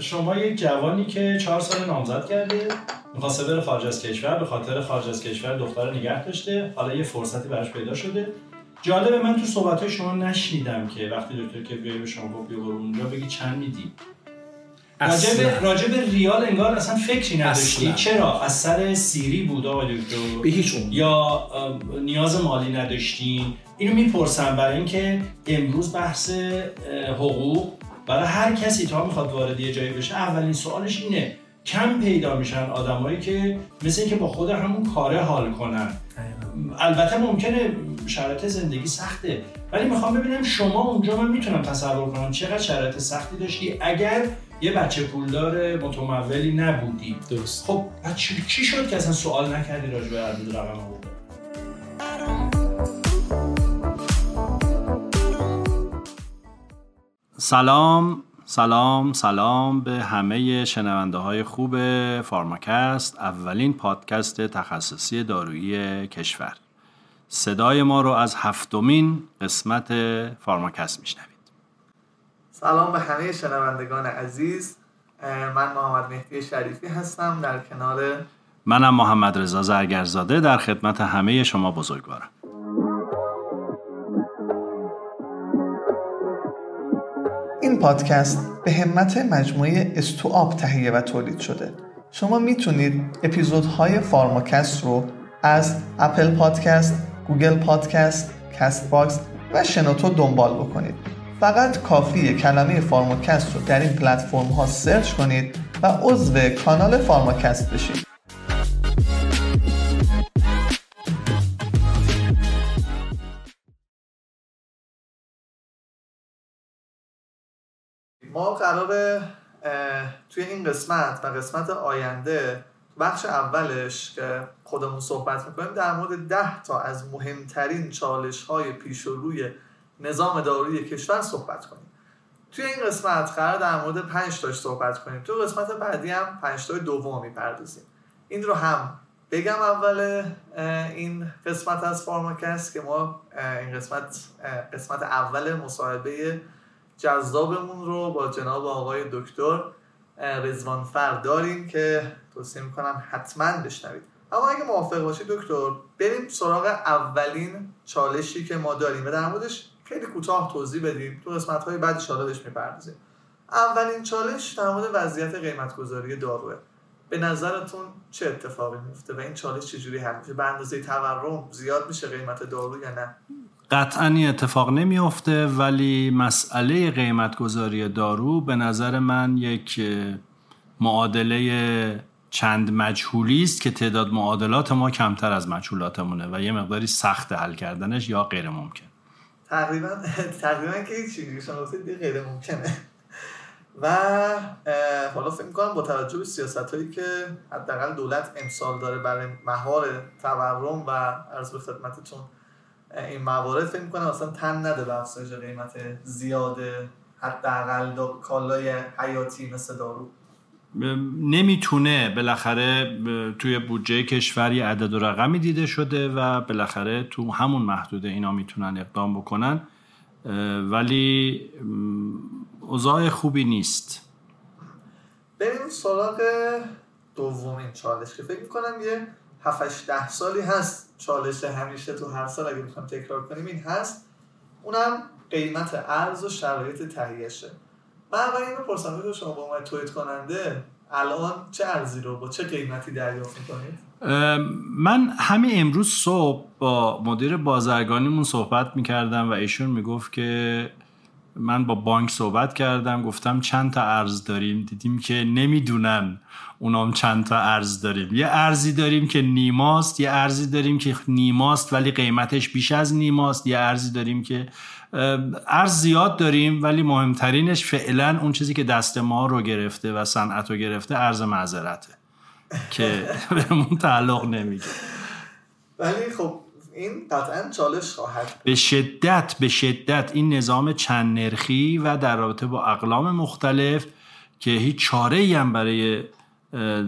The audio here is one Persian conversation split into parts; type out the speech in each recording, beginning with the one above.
شما یک جوانی که چهار سال نامزد کرده می‌خواسته بره خارج از کشور به خاطر خارج از کشور دختر نگه داشته. حالا یه فرصتی براش پیدا شده. جالبه من تو صحبت شما نشنیدم که وقتی دکتر کبریایی به شما گفت بیا برو اونجا بگی چند میدی؟ راجب راجب ریال انگار اصلا فکری نداشتی. اصلا. چرا؟ از سر سیری بود آقا دکتر؟ به هیچ یا نیاز مالی نداشتین؟ اینو می‌پرسم برای اینکه امروز بحث حقوق برای هر کسی تا می‌خواد وارد یه جایی بشه اولین سوالش اینه کم پیدا میشن آدمایی که مثل اینکه با خود همون کاره حال کنن. البته ممکنه شرایط زندگی سخته ولی می‌خوام ببینم شما اونجا من می‌تونم تصور کنم چقدر شرایط سختی داشتی اگر یه بچه پولدار متمولی نبودی. درست. خب چی شد که اصلا سوال نکردی راجع به عدد رقم سلام سلام سلام به همه شنونده های خوب فارماکست اولین پادکست تخصصی دارویی کشور. صدای ما رو از هفتمین قسمت فارماکست میشنوید. سلام به همه شنوندگان عزیز. من محمد مهدی شریفی هستم در کنار منم محمد رضا زرگرزاده در خدمت همه شما بزرگوارم. این پادکست به همت مجموعه استوآپ تهیه و تولید شده. شما می‌تونید اپیزودهای فارماکست رو از Apple Podcast، Google Podcast، Castbox و شنوتو دنبال بکنید. فقط کافیه کلمه فارماکست رو در این پلتفرم ها search کنید و عضو کانال فارماکست بشید ما قراره اه، توی این قسمت و قسمت آینده بخش اولش که خودمون صحبت می‌کنیم در مورد ده تا از مهمترین چالش های پیش روی نظام دارویی کشور صحبت کنیم. توی این قسمت قرار در مورد پنج تاش صحبت کنیم. تو قسمت بعدی هم پنج تای دوم می‌پردازیم. این رو هم بگم اول این قسمت از فارماکست که ما این قسمت قسمت اول مصاحبه جذابمون رو با جناب آقای دکتر اه، رضوان فر داریم که توصیه می‌کنم حتما بشنوید. اما اگه موافق باشید دکتر بریم سراغ اولین چالشی که ما داریم و در موردش خیلی کوتاه توضیح بدیم. تو قسمت های بعد ان بهش می‌پردازیم. اولین چالش در مورد وضعیت قیمت گذاری داروه. به نظرتون چه اتفاقی میفته و این چالش چجوری میشه؟ به اندازه تورم زیاد میشه قیمت دارو یا نه؟ قطعا این اتفاق نمیافته ولی مسئله قیمت گذاری دارو به نظر من یک معادله چند مجهولی است که تعداد معادلات ما کمتر از مجهولاتمونه و یه مقداری سخت حل کردنش یا غیر ممکن. تقریبا تقریبا که هیچ شما غیر ممکنه. و حالا فکر می‌کنم با توجه به سیاست هایی که حداقل دولت امسال داره برای مهار تورم و عرض به خدمتتون این موارد فکر می‌کنم اصلا تن نده به افزایش قیمت زیاد حداقل دا- کالای حیاتی مثل دارو. نمی‌تونه بالاخره توی بودجه کشور یه عدد و رقمی دیده شده و بالاخره تو همون محدوده اینا می‌تونن اقدام بکنن ولی اوضاع خوبی نیست. بریم سراغ دومین چالش که فکر می‌کنم یه 7 ده سالی هست. چالش همیشه تو هر سال اگه بخوام تکرار کنیم این هست. اونم قیمت ارز و شرایط تهیهشه. من اول اینو پرسم که شما به عنوان تولید کننده الان چه ارزی رو با چه قیمتی دریافت می‌کنید؟ من همین امروز صبح با مدیر بازرگانیمون صحبت می‌کردم و ایشون می‌گفت که من با بانک صحبت کردم گفتم چند تا ارز داریم؟ دیدیم که نمی‌دونن اونام چند تا ارز داریم. یه ارزی داریم که نیماست یه ارزی داریم که نیماست ولی قیمتش بیش از نیماست. یه ارزی داریم که ارز زیاد داریم ولی مهمترینش فعلا اون چیزی که دست ما رو گرفته و صنعت رو گرفته ارز معذرته. که بهمون تعلق نمیگه ولی خب این قطعا چالش خواهد. به شدت به شدت این نظام چند نرخی و در رابطه با اقلام مختلف که هیچ چاره ای هم برای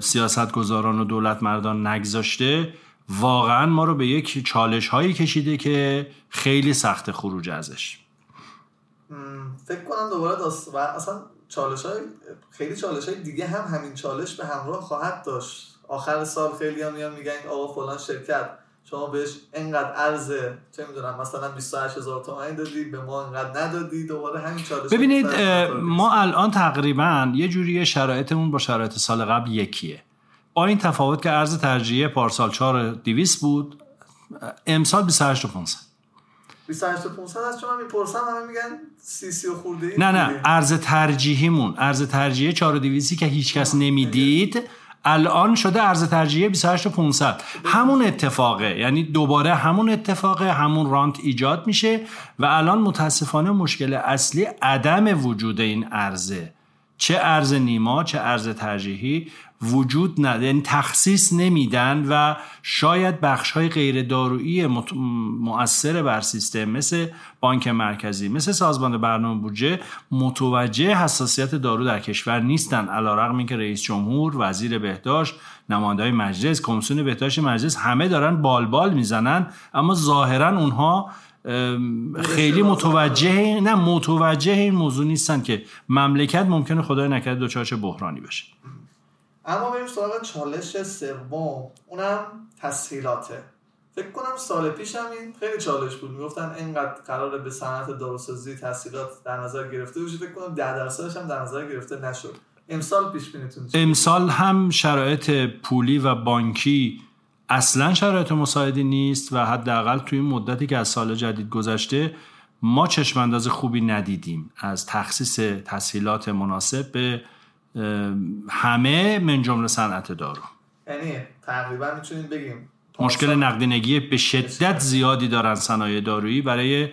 سیاست گذاران و دولت مردان نگذاشته واقعا ما رو به یک چالش هایی کشیده که خیلی سخت خروج ازش فکر کنم دوباره داست و اصلا چالش های خیلی چالش های دیگه هم همین چالش به همراه خواهد داشت آخر سال خیلی هم میان میگن آقا فلان شرکت شما بهش انقدر ارز چه می‌دونم مثلا 28 هزار تومانی دادی به ما انقدر ندادی دوباره همین چالش ببینید ما الان تقریبا یه جوری شرایطمون با شرایط سال قبل یکیه. با این تفاوت که ارز ترجیحی پارسال 4 200 بود امسال 28 و 500 28 و 500 از شما می‌پرسم همه میگن سی سی و خورده نه نه ارز ترجیحیمون ارز ترجیحی 4 200 که هیچ کس نمی‌دید الان شده ارز ترجیحی 28 و 500 همون اتفاقه. یعنی دوباره همون اتفاقه همون رانت ایجاد میشه و الان متاسفانه مشکل اصلی عدم وجود این ارزه چه ارز نیما چه ارز ترجیحی وجود نداره. یعنی تخصیص نمیدن و شاید بخش های غیر دارویی مؤثر بر سیستم مثل بانک مرکزی مثل سازمان برنامه بودجه متوجه حساسیت دارو در کشور نیستن. علیرغم اینکه رئیس جمهور وزیر بهداشت نماینده مجلس کمیسیون بهداشت مجلس همه دارن بالبال بال می‌زنن اما ظاهرا اونها خیلی متوجه نه متوجه این موضوع نیستن که مملکت ممکنه خدای نکرده دچار چه بحرانی بشه. اما بریم سراغ چالش سوم. اونم تسهیلاته. فکر کنم سال پیش هم این خیلی چالش بود. می‌گفتن اینقدر قرار به صنعت داروسازی تسهیلات در نظر گرفته بشه فکر کنم 10 درصدش هم در نظر گرفته نشد. امسال پیش بینیتون امسال هم شرایط پولی و بانکی اصلا شرایط مساعدی نیست و حداقل توی این مدتی که از سال جدید گذشته ما چشمانداز خوبی ندیدیم از تخصیص تسهیلات مناسب به همه من جمله صنعت دارو. یعنی تقریبا می‌تونیم بگیم. مشکل نقدینگی به شدت زیادی دارن صنایع دارویی. برای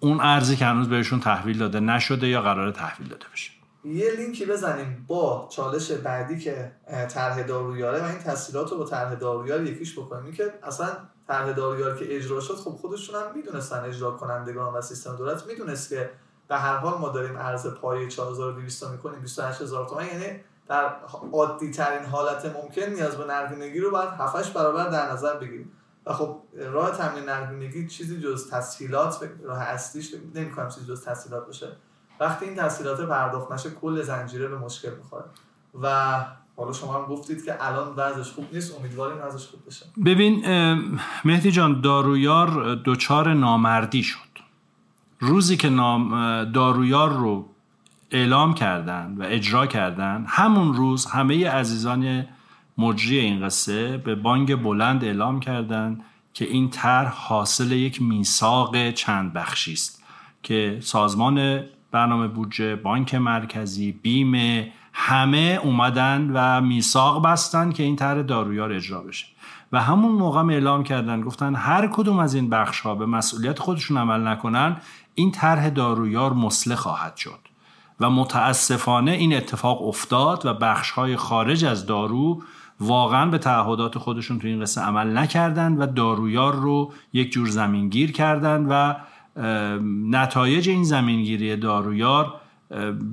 اون ارزی که هنوز بهشون تحویل داده نشده یا قرار تحویل داده بشه. یه لینکی بزنیم با چالش بعدی که طرح دارویاره و این تسهیلات رو با طرح دارویار یکیش بکنیم. که اصلا طرح دارویار که اجرا شد خب خودشون هم می‌دونستن اجرا کنندگان و سیستم دولت می‌دونست که به هر حال ما داریم ارز پای 4200 می‌کنیم 28000 تومان یعنی در عادی ترین حالت ممکن نیاز به نقدینگی رو باید 7 برابر در نظر بگیریم. و خب راه تامین نقدینگی چیزی جز تسهیلات راه اصلیش نمی‌کنم چیزی جز تسهیلات باشه. وقتی این تسهیلات پرداخت نشه کل زنجیره به مشکل می‌خوره. و حالا شما هم گفتید که الان وضعش خوب نیست امیدواریم وضعش خوب بشه. ببین مهدی جان دارویار دچار نامردی شد. روزی که نام دارویار رو اعلام کردن و اجرا کردن همون روز همه عزیزان مجری این قصه به بانگ بلند اعلام کردند که این طرح حاصل یک میثاق چند بخشی است که سازمان برنامه بودجه بانک مرکزی بیمه همه اومدن و میثاق بستن که این طرح دارویار اجرا بشه. و همون موقع اعلام کردن گفتن هر کدوم از این بخش ها به مسئولیت خودشون عمل نکنن این طرح دارویار مسله خواهد شد و متاسفانه این اتفاق افتاد و بخش های خارج از دارو واقعا به تعهدات خودشون تو این قصه عمل نکردن و دارویار رو یک جور زمینگیر کردن و نتایج این زمینگیری دارویار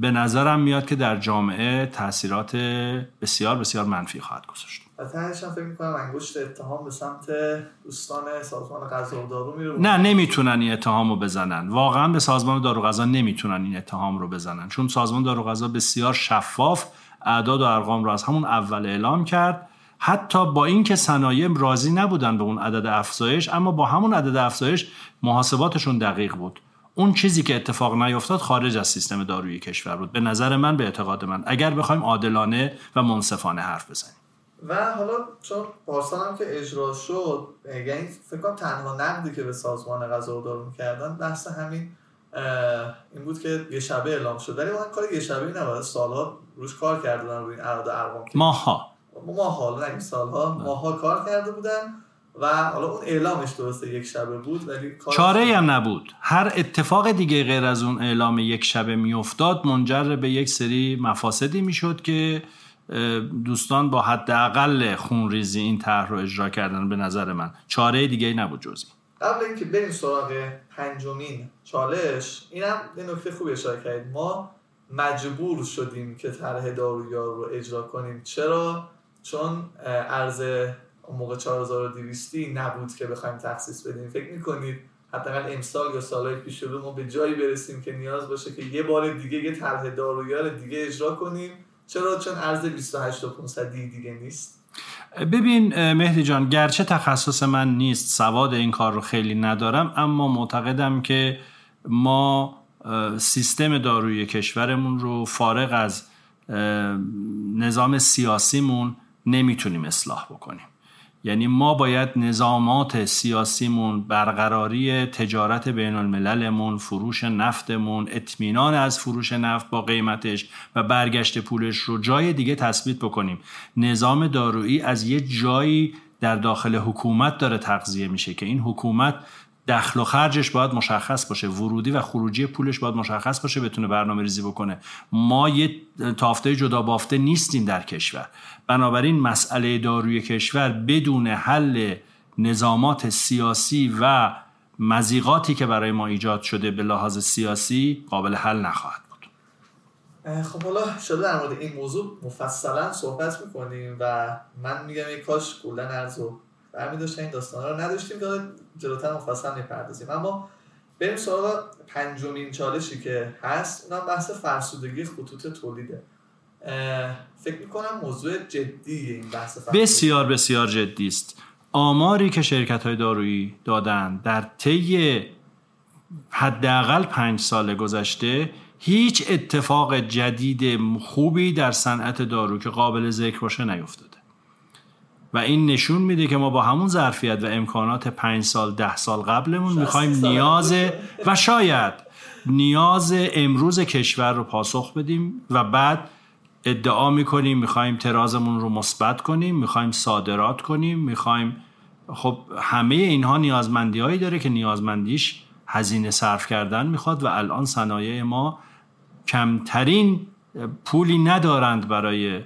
به نظرم میاد که در جامعه تاثیرات بسیار بسیار منفی خواهد گذاشت. و تهش فکر می‌کنم انگشت اتهام به سمت دوستان سازمان غذا و دارو میره نه نمی‌تونن این اتهام رو بزنن. واقعا به سازمان دارو غذا نمی‌تونن این اتهام رو بزنن. چون سازمان دارو غذا بسیار شفاف اعداد و ارقام رو از همون اول اعلام کرد. حتی با اینکه صنایع راضی نبودن به اون عدد افزایش اما با همون عدد افزایش محاسباتشون دقیق بود. اون چیزی که اتفاق نیفتاد خارج از سیستم دارویی کشور بود. به نظر من به اعتقاد من اگر بخوایم عادلانه و منصفانه حرف بزنیم. و حالا چون پارسال هم که اجرا شد یعنی فکر کنم تنها نقدی که به سازمان غذا و دارو می‌کردن بحث همین این بود که یه شبه اعلام شد. ولی من کار یه شبه نباید سالها روش کار کردن روی این اعداد ارقام. ماها. ماها حالا نه سالها. ماها کار کرده بودن و حالا اون اعلامش درسته یک شبه بود ولی چاره هم نبود. هر اتفاق دیگه غیر از اون اعلام یک شبه میافتاد منجر به یک سری مفاسدی می‌شد که دوستان با حداقل خونریزی این طرح رو اجرا کردن به نظر من. چاره دیگه ای نبود جزی قبل اینکه بریم سراغ پنجمین چالش اینم یه نکته خوبی اشاره کردید. ما مجبور شدیم که طرح دارویار رو اجرا کنیم. چرا؟ چون ارز اون موقع 4200 نبود که بخوایم تخصیص بدیم. فکر می‌کنید حداقل امسال یا سالهای پیش رو ما به جایی برسیم که نیاز باشه که یه بار دیگه یه طرح دارویار دیگه اجرا کنیم؟ چرا؟ چون ارز 28 تا 500 دیگه نیست. ببین مهدی جان گرچه تخصص من نیست سواد این کار رو خیلی ندارم اما معتقدم که ما سیستم دارویی کشورمون رو فارغ از نظام سیاسیمون نمی‌تونیم اصلاح بکنیم. یعنی ما باید نظامات سیاسیمون برقراری تجارت بین المللمون فروش نفتمون اطمینان از فروش نفت با قیمتش و برگشت پولش رو جای دیگه تثبیت بکنیم. نظام دارویی از یه جایی در داخل حکومت داره تغذیه میشه که این حکومت دخل و خرجش باید مشخص باشه. ورودی و خروجی پولش باید مشخص باشه بتونه برنامه ریزی بکنه. ما یه تافته جدا بافته نیستیم در کشور. بنابراین مسئله داروی کشور بدون حل نظامات سیاسی و مزیقاتی که برای ما ایجاد شده به لحاظ سیاسی قابل حل نخواهد بود. خب حالا شده در مورد این موضوع مفصلا صحبت می‌کنیم و من میگم یک کاش کلا ارزو برمی داشتن این داستان رو. نداشتیم که جلوتر مفصل می‌پردازیم اما بریم سراغ پنجمین چالشی که هست. اونم بحث فرسودگی خطوط تولیده. فکر می‌کنم موضوع جدی این بحث فرسودگی. بسیار بسیار جدی است. آماری که شرکت های دارویی دادن در طی حداقل پنج سال گذشته هیچ اتفاق جدید خوبی در صنعت دارو که قابل ذکر باشه نیفتاده و این نشون میده که ما با همون ظرفیت و امکانات پنج سال ده سال قبلمون می‌خوایم نیاز و شاید نیاز امروز کشور رو پاسخ بدیم و بعد ادعا می‌کنیم می‌خوایم ترازمون رو مثبت کنیم می‌خوایم صادرات کنیم می‌خوایم خب همه اینها نیازمندی هایی داره که نیازمندیش هزینه صرف کردن می‌خواد و الان صنایع ما کمترین پولی ندارند برای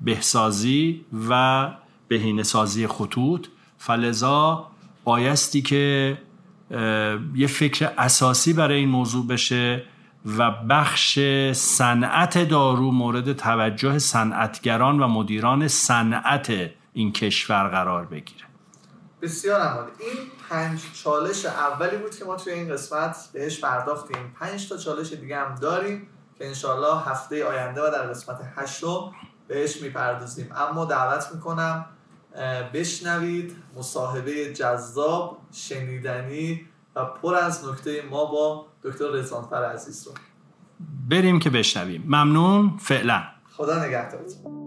بهسازی و بهینه سازی خطوط. فلزا بایستی که یه فکر اساسی برای این موضوع بشه و بخش صنعت دارو مورد توجه صنعتگران و مدیران صنعت این کشور قرار بگیره. بسیار عمالی. این پنج چالش اولی بود که ما توی این قسمت بهش پرداختیم. پنج تا چالش دیگه هم داریم که انشالله هفته آینده و در قسمت هشتم بهش می‌پردازیم. اما دعوت می‌کنم بشنوید مصاحبه جذاب شنیدنی و پر از نکته ما با دکتر رزوانفر عزیز رو. بریم که بشنویم. ممنون. فعلا. خدا نگهدارتون.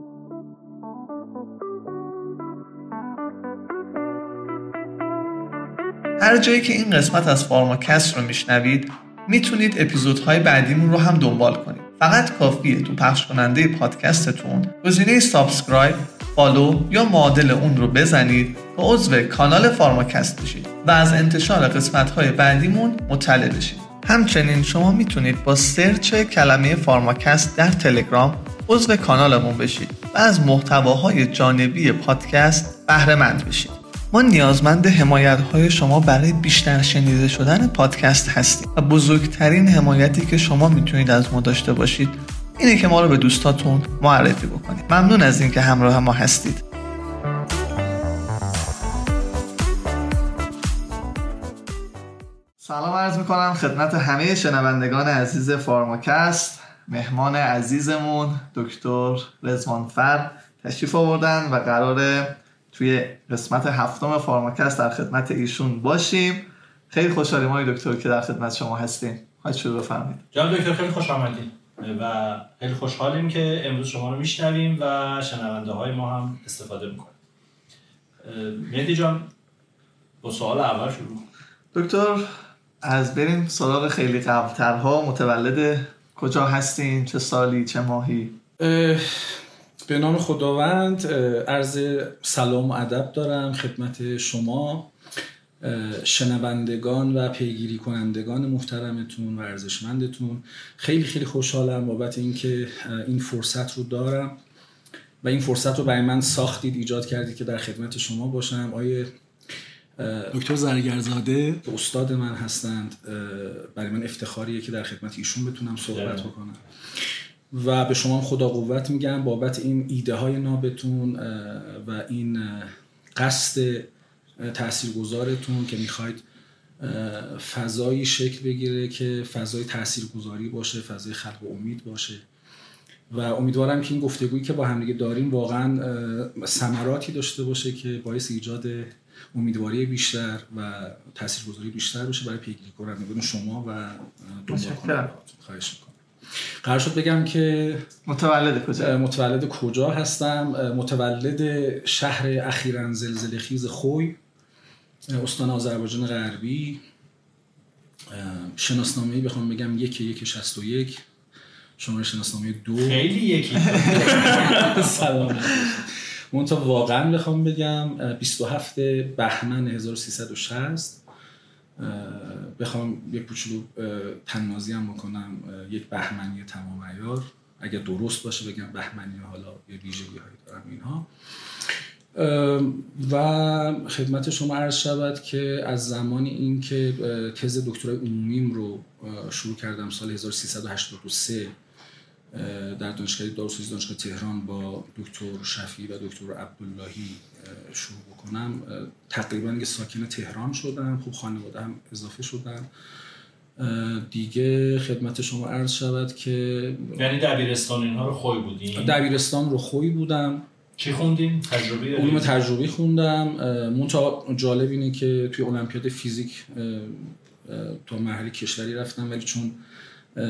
هر جایی که این قسمت از فارماکست رو میشنوید می‌تونید اپیزودهای بعدیمون رو هم دنبال کنید. فقط کافیه تو پخش کننده پادکستتون گزینه subscribe follow یا معادل اون رو بزنید و عضو کانال فارماکست بشید و از انتشار قسمت های بعدیمون مطلع بشید. همچنین شما می‌تونید با search کلمه فارماکست در تلگرام عضو کانالمون بشید و از محتواهای جانبی پادکست بهره مند بشید. ما نیازمند حمایت های شما برای بیشتر شنیده شدن پادکست هستیم و بزرگترین حمایتی که شما می‌تونید از ما داشته باشید اینه که ما رو به دوستاتون معرفی بکنید. ممنون از اینکه همراه ما هستید. سلام عرض می‌کنم خدمت همه شنوندگان عزیز فارماکست. مهمان عزیزمون دکتر رزوانفر تشریف آوردن و قراره توی قسمت هفتم فارماکست در خدمت ایشون باشیم. خیلی خوشحالیم های دکتر که در خدمت شما هستیم. خواهد شروع بفرمایید. جناب دکتر خیلی خوش آمدید. و خیلی خوشحالیم که امروز شما رو میشنویم و شنونده های ما هم استفاده می‌کنیم. مهدی جان با سوال اول شروع دکتر از بریم سراغ خیلی قبلترها. متولد کجا هستین؟ چه سالی؟ چه ماهی؟ به نام خداوند عرض سلام و ادب دارم خدمت شما. شنوندگان و پیگیری کنندگان محترمتون و ارزشمندتون. خیلی خیلی خوشحالم بابت اینکه این فرصت رو دارم و این فرصت رو برای من ساختید ایجاد کردید که در خدمت شما باشم. آیه دکتر زرگرزاده. استاد من هستند. برای من افتخاریه که در خدمت ایشون بتونم صحبت بکنم. و به شما خدا قوت میگم بابت این ایده های نابتون و این قصد تاثیرگذارتون که می‌خواید فضایی شکل بگیره که فضای تاثیرگذاری باشه فضای خلق امید باشه. و امیدوارم که این گفتگویی که با همدیگه داریم واقعا ثمراتی داشته باشه که باعث ایجاد امیدواری بیشتر و تاثیرگذاری بیشتر بشه برای پیگیری کنندگان شما و دنبال خواهش می‌کنم. قرار شد بگم که متولد کجا؟ متولد کجا هستم؟ متولد شهر اخیرا زلزله خیز خوی. استان آذربایجان غربی شناسنامه بخوام بگم یک یک شست و یک شماره شناسنامه دو. خیلی یکی. سلام منتها واقعا بخوام بگم 27 بهمن 1360 بخوام یه کوچولو تنازی هم بکنم یک بهمنی تمام ایار اگر درست باشه بگم بهمنی حالا یه ویژگی هایی دارم اینها. و خدمت شما عرض شود که از زمان اینکه تز دکترای عمومیم رو شروع کردم سال 1383 در دانشگاه داروسازی دانشگاه تهران با دکتر شفی و دکتر عبداللهی شروع بکنم. تقریبا یه ساکن تهران شدم. خوب خانواده هم اضافه شدم دیگه خدمت شما عرض شود که یعنی دبیرستان اینها رو خوی بودیم دبیرستان رو خوی بودم. چی خوندیم؟ تجربه علوم تجربی خوندم. منتها جالب اینه که توی المپیاد فیزیک تا مرحله کشوری رفتم ولی چون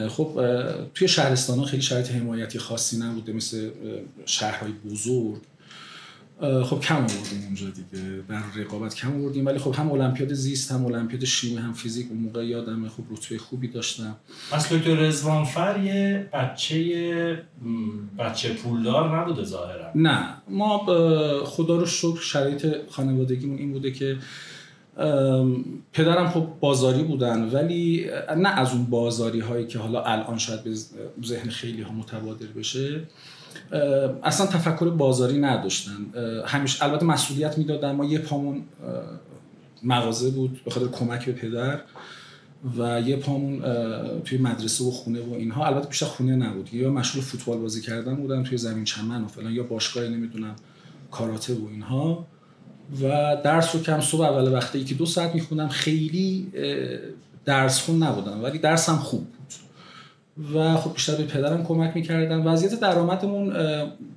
خب توی شهرستان ها خیلی شرایط حمایتی خاصی نبوده مثل شهرهای بزرگ. خب کم آوردیم اونجا دیگه در رقابت کم آوردیم. ولی خب هم المپیاد زیست هم المپیاد شیمی هم فیزیک اون موقع یادمه خب رتبه خوبی داشتم. پس دکتر رزوانفر یه بچه بچه پولدار نبوده ظاهرا. نه ما خدا رو شکر شرایط خانوادگیمون این بوده که پدرم خب بازاری بودن ولی نه از اون بازاری هایی که حالا الان شاید به ذهن خیلی ها متبادر بشه. اصلا تفکر بازاری نداشتن. همیشه البته مسئولیت می‌دادن. ما یه پامون مغازه بود به خاطر کمک به پدر و یه پامون توی مدرسه و خونه و اینها. البته بیشتر خونه نبود. یا مشغول فوتبال بازی کردن بودن توی زمین چمن و فلان یا باشگاه نمی‌دونم کاراته و اینها. و درس رو کم صبح اول وقتی که دو ساعت میخوندم خیلی درس خون نبودم. ولی درسم خوب و خب بیشتر به پدرم کمک می‌کردم. وضعیت درآمدمون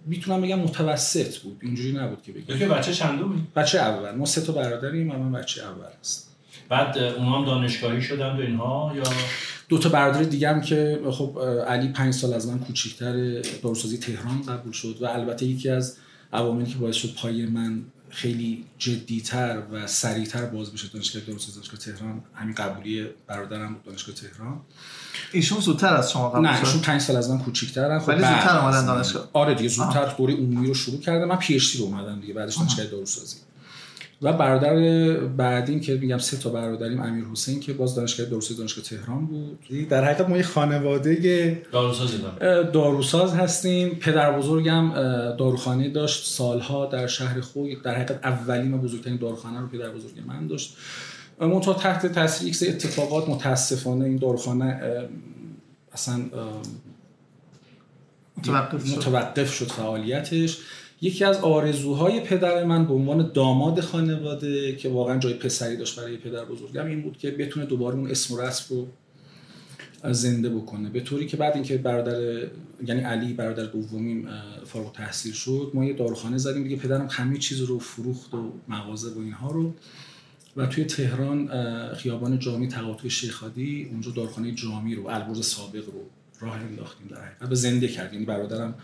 می‌تونم بگم متوسط بود. اینجوری نبود که بگم. که بچه چندومی بچه اول. ما سه تا برادریم و من بچه اول هست. بعد اونا هم دانشگاهی شدن و اینها یا؟ دو تا برادر دیگه هم که خب علی پنج سال از من کوچیکتر داروسازی تهران قبول شد و البته یکی از عواملی که باعث شد پای من خیلی جدیتر و سریعتر باز بشه دانشگاه داروسازی دانشگاه تهران. همین قبولی برادرم بود دانشگاه تهران. ایشون زودتر از شما قبول نه ایشون 5 سال از من کوچیک‌ترن. خب ولی زودتر اومدن دانشگاه. آره دیگه زودتر دوره عمومی رو شروع کردم. من پی اچ دی رو اومدم دیگه بعدش دانشگاه داروسازی. و برادر بعدیم که میگم سه تا برادریم امیر حسین که باز دانشگاه داروسازی دانشگاه تهران بود. در حقیقت ما یه خانواده داروساز داروساز هستیم. پدر بزرگم داروخانه داشت. سالها در شهر خوی در حقیقت اولین و بزرگترین داروخانه رو پدر بزرگ من داشت. منتها تحت تاثیر یک اتفاقات متاسفانه این داروخانه اصلا متوقف شد. متوقف شد فعالیتش. یکی از آرزوهای پدر من به عنوان داماد خانواده که واقعا جای پسری داشت برای پدر بزرگم این بود که بتونه دوباره اون اسم و رسم رو زنده بکنه. به طوری که بعد اینکه برادر یعنی علی برادر دومیم فارغ تحصیل شد ما یه داروخانه زدیم دیگه پدرم همه چیز رو فروخت و مغازه و اینها رو. و توی تهران خیابان جامی تقاطع شیخادی اونجا داروخانه جامی رو البرز سابق رو راه انداختیم در حقیقت. زنده کردیم. یعنی برادرم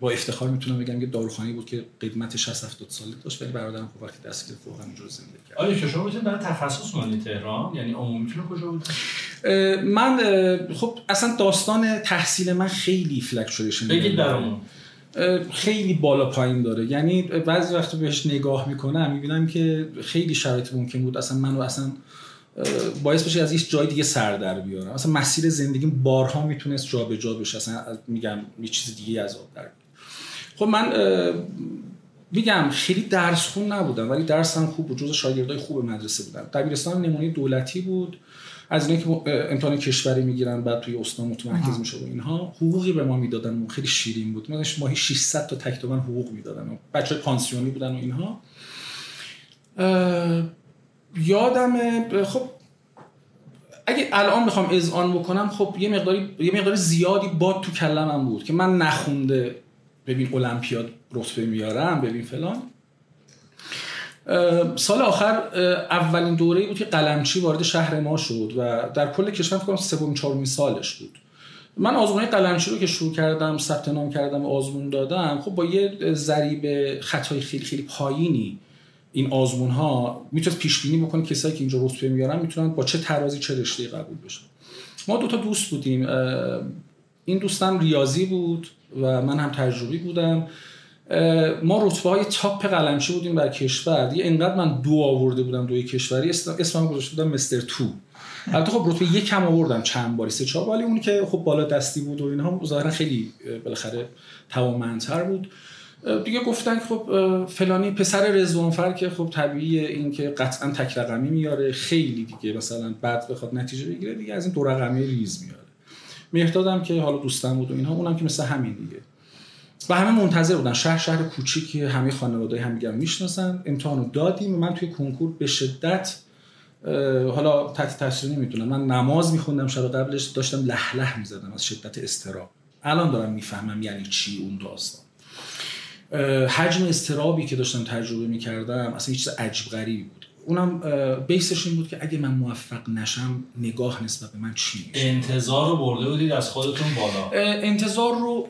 با افتخار می‌تونم بگم که داروخانه بود که قدمت 60 70 ساله داشت ولی برادرم خب وقتی دست گرفت واقعا اونجا زنده کرد. آیا که شما می‌تونید برای تخصص کنید تهران؟ یعنی عمومیتون کجا بود من خب اصلا داستان تحصیل من خیلی فلکچویشن بگید برامون. خیلی بالا پایین داره. یعنی بعضی وقت بهش نگاه می‌کنم می‌بینم که خیلی شرایط ممکن بود. اصلا منو اصلا باعث بشه از هیچ جای دیگه سر در بیارم اصلا مسیر زندگیم بارها می‌تونست جابجا بشه. اصلا میگم یه چیز دیگه از آب در خب من میگم خیلی درس خون نبودم ولی درسم خوب بود. جز شاگردای خوب مدرسه بودم. دبیرستان نمونه دولتی بود. از اینکه که امتحان کشوری می‌گیرن بعد توی استان متمرکز میشه و اینها حقوقی به ما می‌دادن خیلی شیرین بود. مثلا ماهی 600 تا تک حقوق می‌دادن بچه پانسیونی بودن و اینها. یادم خب اگه الان بخوام اذعان بکنم خب یه مقداری یه مقدار زیادی باد تو کلمم بود که من نخونده ببین المپیاد رتبه میارم ببین فلان. سال آخر اولین دوره بود که قلمچی وارد شهر ما شد و در کل کشور فکر کنم سوم چهارمین سالش بود. من آزمون قلمچی رو که شروع کردم ثبت نام کردم و آزمون دادم خب با یه ضریب خطای خیلی خیلی پایینی این آزمون ها می‌تونست پیش بینی بکنه کسایی که اینجا رتبه میارن می‌تونن با چه ترازی چه رشته قبول بشن. ما دو تا دوست بودیم. این دوستم ریاضی بود و من هم تجربی بودم. ما رتبه های تاپ قلمچی بودیم بر کشور. دیگه انقدر من دو آورده بودم دوی کشوری. اسمم گذاشته بودم مستر تو. البته خب رتبه یک کم آوردم چند باری سه چهار ولی اون که خب بالا دستی بود و اینها ظاهرا خیلی بالاخره توانمندتر بود. دیگه گفتن خب فلانی پسر رضوانفر که خب طبیعیه این که قطعا تک رقمی میاره خیلی دیگه مثلا بعد بخواد نتیجه بگیره دیگه از این دو رقمی ریز میاره. مهردادم که حالا دوستم بود و اینها اونم که مثل همین دیگه. و همه منتظر بودن. شهر شهر کوچیکی همه خانواده هم میگم می‌شناسن. امتحانو دادیم و من توی کنکور به شدت حالا تحت تاثیر نمی‌تونم. من نماز میخوندم شب قبلش داشتم لح لح می‌زدم از شدت استراب. الان دارم می‌فهمم یعنی چی اون داستان. حجم استرابی که داشتم تجربه می‌کردم اصلا چیز عجیب غریبی بود. اونم بیسش این بود که اگه من موفق نشم نگاه نسبت به من چی میشه؟ انتظار رو برده بودید از خودتون بالا؟ انتظار رو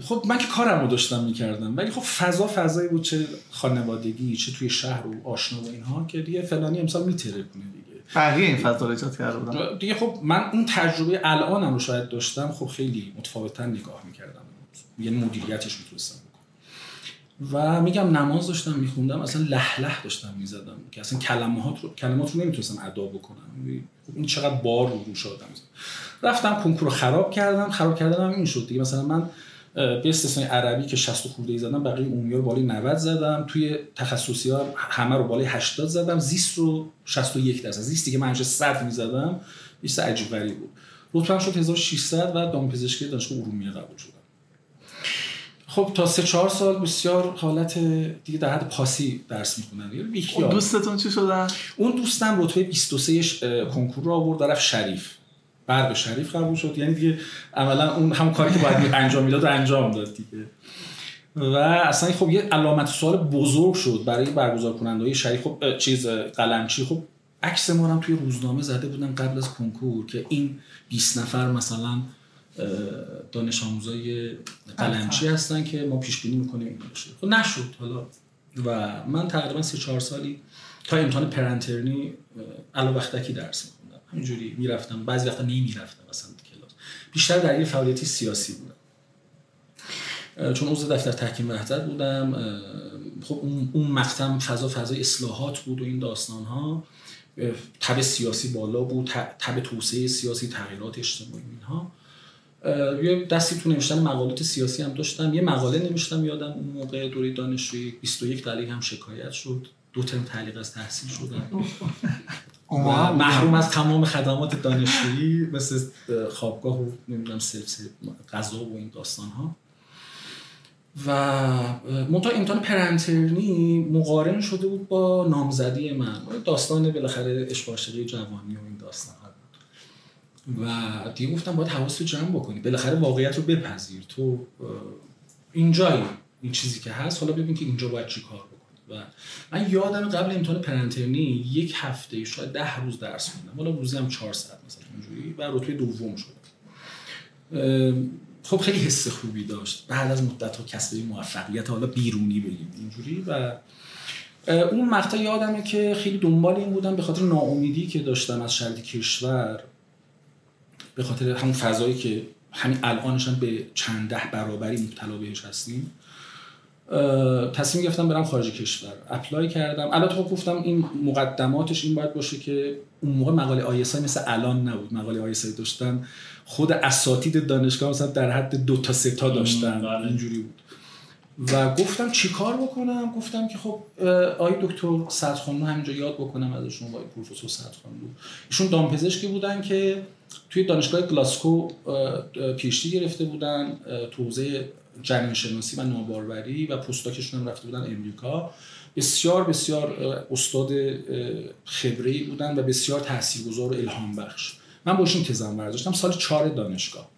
خب من که کارم رو داشتم می‌کردم ولی خب فضا فضایی بود چه خانوادگی چه توی شهر و آشنا و اینها که دیگه فلانی امسال میتره کنه دیگه. بقیه این فضا رو ایجاد کرده بودن دیگه خب من اون تجربه الانم رو شاید داشتم خب خیلی متفاوتا نگاه می‌کردم. یعنی مدیریتش می‌تونستم. و میگم نماز داشتم میخوندم اصلا لح لح داشتم می‌زدم که اصلا کلمات رو کلمات رو نمی‌تونستم ادا بکنم. خب این چقدر بار رو روش آدم رفتم کنکور رو خراب کردم. خراب کردن هم این شد دیگه. مثلا من به استثنای عربی که 60 خورده ای زدم بقیه عمومی رو بالای 90 زدم. توی تخصصی ها همه رو بالای 80 زدم. زیست رو 61 درصد. زیستی که من همیشه 100 می‌زدم یه عجیب بود. رتبه‌ام شد 1600 و دامپزشکی دانشگاه ارومیه قبول شد. خب تا سه چهار سال بسیار حالت دیگه در حد پاسی درس می‌خونن اون دوستتون چی شدن اون دوستم رتبه 23 کنکور رو آورد طرف شریف. برق شریف قبول شد. یعنی دیگه عملا اون هم کاری که باید انجام می‌داد انجام داد دیگه. و اصلا خب یه علامت سوال بزرگ شد برای برگزار کننده های شریف. خب چیز قلمچی. خب عکس ما هم توی روزنامه زده بودن قبل از کنکور که این 20 نفر مثلا دانش آموزای قلمچی هستن که ما پیش بینی می‌کنیم این باشه. خب نشد حالا. و من تقریبا سه چهار سالی تا امتحان پرنترنی علا وقتکی درس میخوندم. همینجوری می‌رفتم. بعضی وقتا نمی‌رفتم مثلا کلاس. بیشتر در یه فعالیتی سیاسی بودم. چون عضو دفتر تحکیم وحدت بودم خب اون مقطع فضا فضای اصلاحات بود و این داستان ها تب سیاسی بالا بود تب توسعه سیاسی تغییرات اجتماعی اینها. یه دستی تو نوشتن مقالات سیاسی هم داشتم. یه مقاله نوشتم یادم اون موقع دوره دانشجویی 21 دلیل هم شکایت شد. دو ترم تعلیق از تحصیل شدم محروم از تمام خدمات دانشجویی مثل خوابگاه و نمی‌دونم سلف غذا و این داستان ها و منتها امتحان پرنترنی مقارن شده بود با نامزدی من. داستان بالاخره اشباشقی جوانی و این داستان و دیگه گفتم باید حواس رو جمع بکنی. بالاخره واقعیت رو بپذیر. تو اینجایی این چیزی که هست حالا ببین که اینجا باید چی کار بکنی. و من یادم قبل امتحان پرنترنی یک هفته شاید ده روز درس خوندم. حالا روزی هم چهار ساعت مثلا اینجوری و رتبه دوم شدم خب خیلی حس خوبی داشت. بعد از مدت ها کسب موفقیت حالا بیرونی بگیم اینجوری و اون مقطع یادمه که خیلی دنبال این بودم به خاطر ناامیدی که داشتم از شرط کشور. به خاطر همون فضایی که همین الانش هم به چند ده برابری مبتلا بهش هستیم تصمیم گرفتم برم خارج کشور. اپلای کردم. البته خب گفتم این مقدماتش این باید باشه که اون موقع مقاله آیسای مثل الان نبود. مقاله آیسای داشتن خود اساتید دانشگاه مثلا در حد دو تا سه تا داشتن. بله. اینجوری بود. و گفتم چیکار بکنم؟ گفتم که خب آی دکتر صدخانلو همینجا یاد بکنم ازشون با پروفسور صدخانلو ایشون دامپزشکی بودن که توی دانشگاه گلاسکو پیشتی گرفته بودن تو حوزه جنین شناسی و ناباروری و پستاکشون هم رفته بودن امریکا. بسیار بسیار استاد خبره بودن و بسیار تاثیرگذار و الهام بخش من با این تزم برداشتم سال چهار دانشگاه.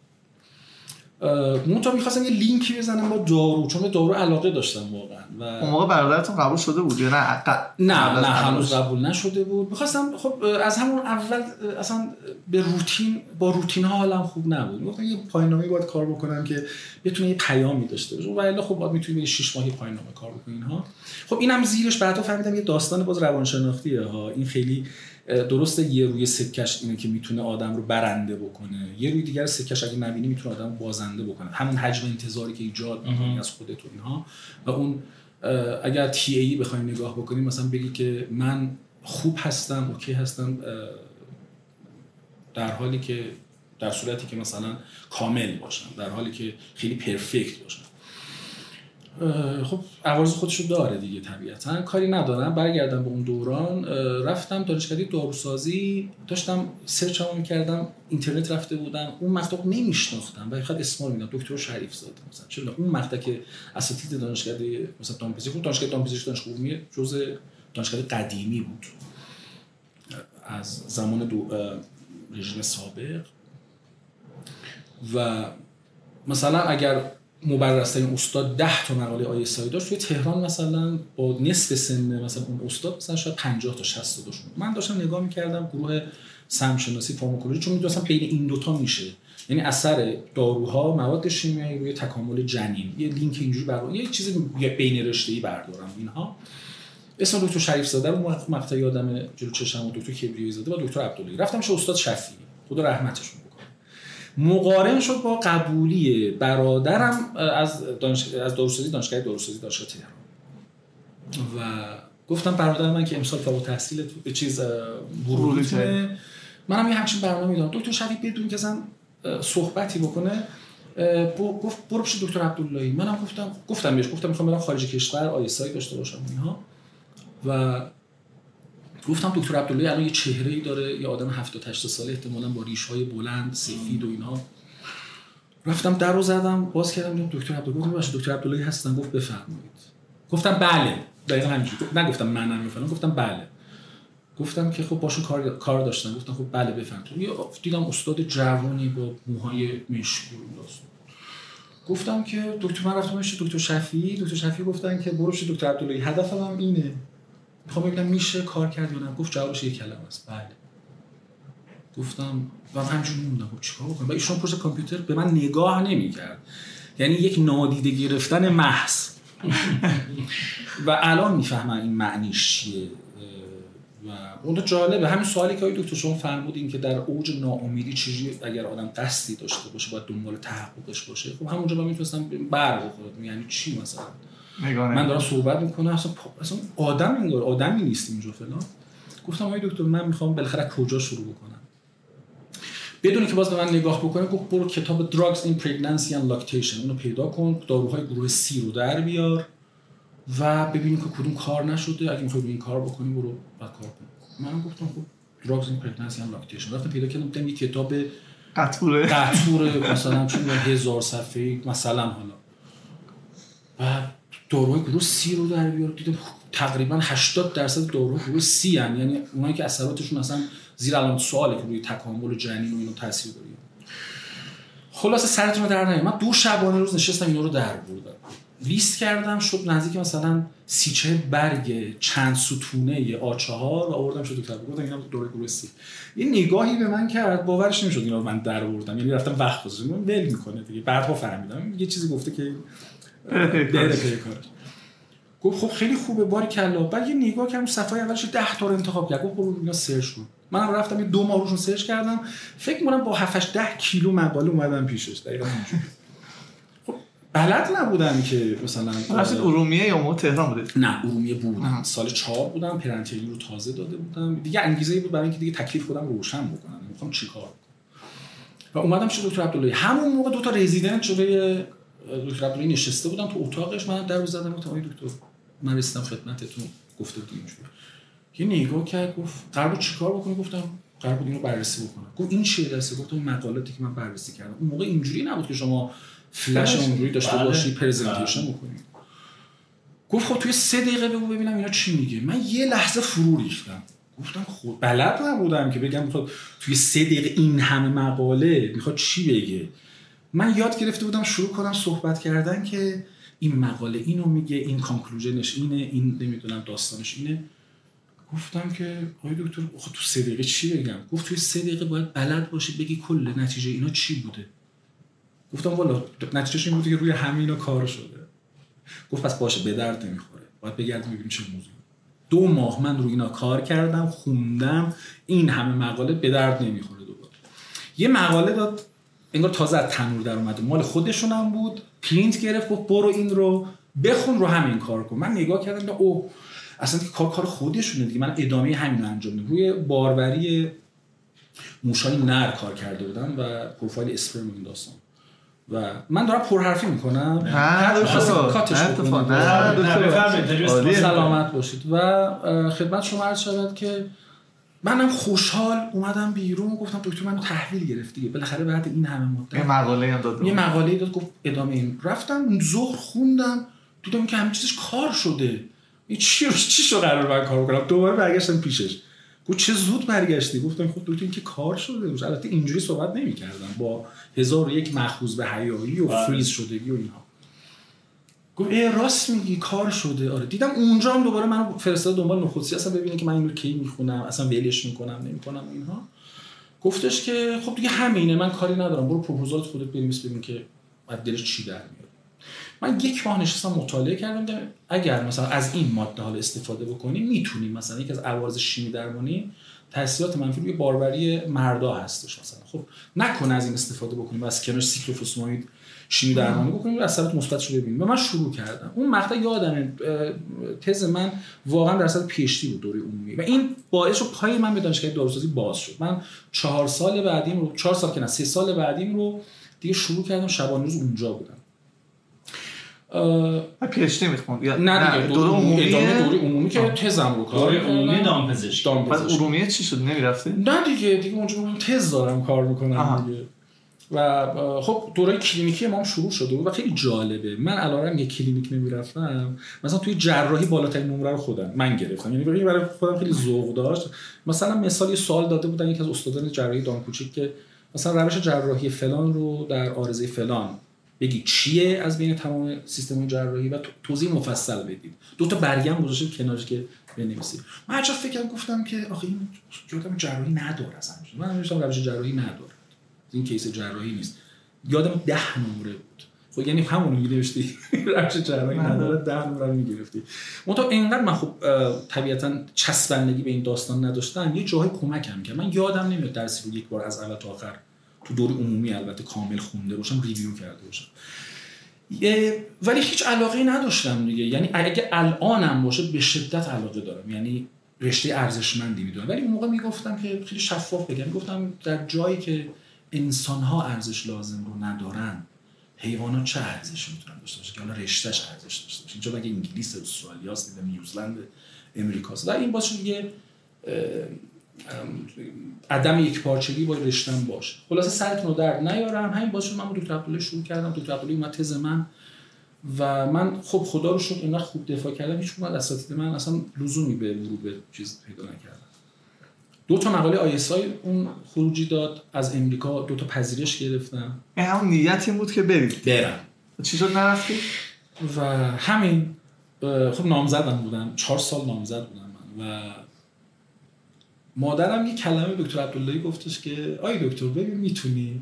منتها می‌خواستم یه لینکی بزنم با دارو چون به دارو علاقه داشتم واقعا و اون موقع برادرتون قبول شده بود یا نه؟ نه نه هنوز؟ قبول نشده بود. می‌خواستم خب از همون اول اصلا به روتین با روتین ها حالم خوب نبود. گفتم یه پایان‌نامه باید کار بکنم که بتونه یه پیامی داشته باشه و الا خب باید می‌تونی 6 ماهی پایان‌نامه کار بکنی اینها. خب اینم زیرش بعدا فهمیدم یه داستان باز روانشناختیه. ها این خیلی درسته یه روی سکش اینه که می‌تونه آدم رو برنده بکنه. یه روی دیگر سکش اگه نبینی می‌تونه آدم بازنده بکنه. همون حجم انتظاری که ایجاد می‌کنی از خودت و اینها. و اون اگر تی ای بخوایم نگاه بکنیم مثلا بگی که من خوب هستم اوکی هستم در حالی که در صورتی که مثلا کامل باشم در حالی که خیلی پرفکت باشم. خب عوارض خودشو داره دیگه طبیعتا. کاری ندارم. برگردم به اون دوران. رفتم دانشکده داروسازی. داشتم سرچ هم می‌کردم. اینترنت رفته بودم اون مقطع نمیشناختم. و خیلی اسمال میدم دکتر شریف زاده. مثلا چرا اون مقطع که اساتید دانشکده مثلا دامپزشکی خب دانشکده دامپزشکی دانشگاه عمومی جزء دانشکده قدیمی بود. از زمان دو رژیم سابق. و مثلا اگر مبرزترین استاد 10 تا مقاله آی داشت. توی تهران مثلا با نصف سن مثلا اون استاد مثلا شاید 50 تا 60 تا من داشتم نگاه می‌کردم گروه سمشناسی فارماکولوژی چون می‌دونستم بین این دوتا میشه. یعنی اثر داروها مواد شیمیایی روی تکامل جنین. یه لینک اینجوری بر یه چیزی بین رشته ای بردارم اینها. اسم دکتر شریف زاده رو مقطع یادم جلو چشم و دکتر کبریایی زاده و دکتر عبدالله رفتم شه استاد شفیعی. خدا رحمتشون مقارن شد با قبولی برادرم از دانش... از داروسازی دانشگاه داروسازی دانشگاه تهران. و گفتم برادر من که امسال فوق تحصیل تو چیز ورودی منم یه همچین برنامه دارم. دکتر شفیع بدون که صحبتی بکنه گفت برو پیش دکتر عبداللهی. منم گفتم گفتم بهش گفتم می‌خوام برم خارج کشور آیسای داشته باشم اینها. و گفتم دکتر عبدالله الان یه چهره ای داره یه آدم 70 80 ساله احتمالاً با ریش های بلند سفید و اینا. رفتم در رو زدم باز کردم دکتر عبدالله گفتم باشه دکتر عبدالله هستن؟ گفت بفرمایید. گفتم بله دقیقاً همینجوری. نگفتم منم می‌فهمم گفتم بله. گفتم که خب باشون کار کار داشتم. گفتم خب بله بفرمایید. دیدم استاد جوانی با موهای مشکی گفتم که دکتر من رفتم دکتر شفیعی. دکتر شفیعی گفتن که برو دکتر عبدالله هدفم اینه. می‌خوام ببینم میشه کار کرد یا نه. گفت جوابش یک کلمه است. بله. گفتم و همچون موندم. خب چیکار بکنم؟ ایشون پشت کامپیوتر به من نگاه نمی‌کرد. یعنی یک نادیده گرفتن محض. و الان می‌فهمم این معنیش چیه. و اون جالبه. همین سوالی که دکتر شما فرمودین که در اوج ناامیدی چجوری اگر آدم قصدی داشته باشه باید دنبال تحققش باشه. خب همونجا من می‌تونستم بر بخورم یعنی چی مثلا؟ من دارم صحبت می‌کنم اصلا اصلا آدم انگار آدمی نیست اینجا فلان. گفتم آقای دکتر من می‌خوام بالاخره کجا شروع بکنم؟ بدون که باز به من نگاه بکنه گفت برو کتاب Drugs in Pregnancy and Lactation. اونو پیدا کن داروهای گروه سی رو در بیار و ببین که کدوم کار نشده. اگه می‌خوای این کار بکنی برو بعد کار کن. من گفتم خب Drugs in Pregnancy and Lactation. رفتم پیدا کردم دیدم یه کتاب قطوره. قطوره مثلا چون هزار صفحه مثلا حالا. و داروهای گروه سی رو در بیار دیدم تقریبا 80 درصد داروهای گروه سی هن. یعنی اونایی که اثراتشون اصلا زیر علامت سواله که روی تکامل جنین و اینو تاثیر داره. خلاصه سرتون رو در نیام من دو شبانه روز نشستم اینا رو در بردم. لیست کردم شد نزدیک مثلا سی چه برگ چند ستونه آچهار و آوردم شد دکتر گفتم اینا دوره گروه سی. یه نگاهی به من کرد. باورش نمی‌شد اینا رو من در بردم. یعنی رفتم وقت گذاشتم. ول می‌کنه دیگه. بعدها فهمیدم. یه چیزی گفته که گفت خب خیلی خوبه باری کلا. بعد یه نگاه کردم صفحه اولش 10 تا رو انتخاب کرد. گفت برو اینا سرچ کن. منم رفتم دو ماه روشون سرچ کردم. فکر می‌کنم با 7 10 کیلو مقاله اومدم پیشش. دقیقاً خب بلد نبودم که مثلا اصلا ارومیه یا مو تهران بوده نه ارومیه بودم سال 4 بودم پرنتلی رو تازه داده بودم. دیگه انگیزه بود برای اینکه دیگه تکلیف خودم روشن بکنم. می‌خوام چیکار و اومدم شد دکتر عبدالله همون موقع دو تا رزیدنت شده دکتر عبدالله نشسته بودم تو اتاقش من در زدم گفتم آقای دکتر من رسیدم خدمتتون گفته بود اینجوری. یه نگاه کرد گفت قرار بود چیکار بکنی؟ گفتم قرار بود اینو بررسی بکنم. گفت این چیه دسته گفتم مقالاتی که من بررسی کردم. اون موقع اینجوری نبود که شما فلش اونجوری داشته بله. باشی پرزنتیشن بله. بکنی. گفت خب توی سه دقیقه بگو ببینم اینا چی میگه. من یه لحظه فرو ریختم. گفتم خود بلد نبودم که بگم خود توی سه دقیقه این همه مقاله می‌خواد چی بگه. من یاد گرفته بودم شروع کنم صحبت کردن که این مقاله اینو میگه این کانکلوژنش اینه این نمی‌دونم داستانش اینه. گفتم که آقای دکتر خب تو سه دقیقه چی بگم؟ گفت توی سه دقیقه باید بلد باشی بگی کل نتیجه اینا چی بوده. گفتم والا نتیجهش این بوده که روی همه کار شده. گفت پس باشه به درد نمی‌خوره. باید بگردیم ببینیم چه موضوع دو ماه من روی اینا کار کردم خوندم. این همه مقاله به درد نمی‌خوره دوباره. یه مقاله داد انگار تازه از تنور در اومده. مال خودشونم بود. پرینت گرفت گفت برو این رو بخون رو همین کار کن. من نگاه کردم او اصلا که کار کار خودشونه دیگه. من ادامه همین رو انجام میدم روی باروری موشای نر کار کرده بودم و پروفایل اسپرم این داستان. و من دارم پرحرفی می‌کنم. کاتش سلامت باشید. و خدمت شما عرض شود که منم خوشحال اومدم بیرون گفتم دکتر منو تحویل گرفت دیگه. بالاخره بعد این همه مدت یه مقاله هم داد. یه مقاله داد گفت ادامه این. رفتم ظهر خوندم دیدم که همه چیزش کار شده. این چی رو چی شو قرار من کار کنم؟ دوباره برگشتم پیشش. گفت چه زود برگشتی؟ گفتم خب دکتر این که کار شده. البته اینجوری صحبت نمی‌کردم. با هزار و یک مخوز به حیایی و فریز شدگی و اینها. گفت ای راست میگی کار شده. آره دیدم اونجا هم دوباره منو فرستاد دنبال نخودسی اصلا ببینه که من اینو کی می‌خونم اصلا ولش می‌کنم نمی‌کنم اینها. گفتش که خب دیگه همینه من کاری ندارم برو پروپوزال خودت بنویس ببین که بعد دلش چی در میاد من یک ماه نشستم مطالعه کردم اگر مثلا از این ماده حال استفاده بکنیم می‌تونیم مثلا یکی از عوارض شیمی درمانی تاثیرات منفی روی باربری مردا هستش مثلا. خب نکنه از این استفاده بکنیم و از کنار سیکلوفوسماید شیمی درمانی بکنیم و اثرات مثبتش رو ببینیم. و من شروع کردم. اون مقطع یادمه تز من واقعا درصد پیشتی بود دوره عمومی. و این باعث رو پای من به دانشگاه داروسازی باز شد. من چهار سال بعدیم رو چهار سال که نه سه سال بعدیم رو دیگه شروع کردم شبانه روز اونجا بودم. PhD می‌خوام. نه دیگه دوره عمومی ادامه دوره عمومی که تزم رو کار دوره عمومی دامپزشکی بعد ارومیه چی شد؟ نمی‌رفته نه دیگه دیگه اونجا تز دارم کار می‌کنم دیگه. و خب دوره کلینیکی ما هم شروع شده بود و خیلی جالبه. من الان یه کلینیک نمی‌رفتم. مثلا توی جراحی بالاترین نمره رو خودم من گرفتم. یعنی برای خودم خیلی ذوق داشت. مثلا مثال یه سوال داده بودن یکی از استادان جراحی دام کوچیک که مثلا روش جراحی فلان رو در آرزه فلان بگی چیه از بین تمام سیستم جراحی و توضیح مفصل بدید. دو تا برگه هم گذاشتید کنارش که بنویسید من هرچا فکرم گفتم که آخه این جراحی نداره اصلا. من روش جراحی نداره. این کیس جراحی نیست. یادم ده نمره بود. خب یعنی همون رو نوشتی روش جراحی نداره ده نمره رو می‌گرفتی. منتها اینقدر من خب طبیعتا چسبندگی به این داستان نداشتم. یه جاهای کمکم کرد. من یادم نمیاد درسی رو یک بار از اول تا آخر تو دور عمومی البته کامل خونده باشم ریویو کرده باشم. ولی هیچ علاقه نداشتم دیگه. یعنی اگه الانم باشه به شدت علاقه دارم. یعنی رشته ارزشمندی می‌دونم. ولی اون موقع می‌گفتم که خیلی شفاف بگم. گفتم در جایی که انسان ها ارزش لازم رو ندارن حیوانات چه ارزشی می‌تونن داشته باشه که حالا رشتهش ارزش داشته باشه. اینجا مگه انگلیس استرالیا است نیوزلند امریکاست و این باشه دیگه عدم یک پارچگی با رشتم باشه. خلاصه سرتون رو درد نیارم. همین باشه من دکتر عبدالله شروع کردم. دکتر عبدالله اومد تز من و من خب خدا رو شکر اینقدر خوب دفاع کردم. هیچ کدوم اساتید من اصلا لزومی به ورود به چیز پیدا نکردم دو تا مقاله آی اون خروجی داد از امریکا دو تا پذیرش گرفتم همون نیت این بود که برید برم. چی شد؟ نرفتی؟ و همین خب نامزدم بودم. چهار سال نامزد بودم من. و مادرم یه کلمه دکتر عبداللهی گفتش که آی دکتر ببین می‌تونی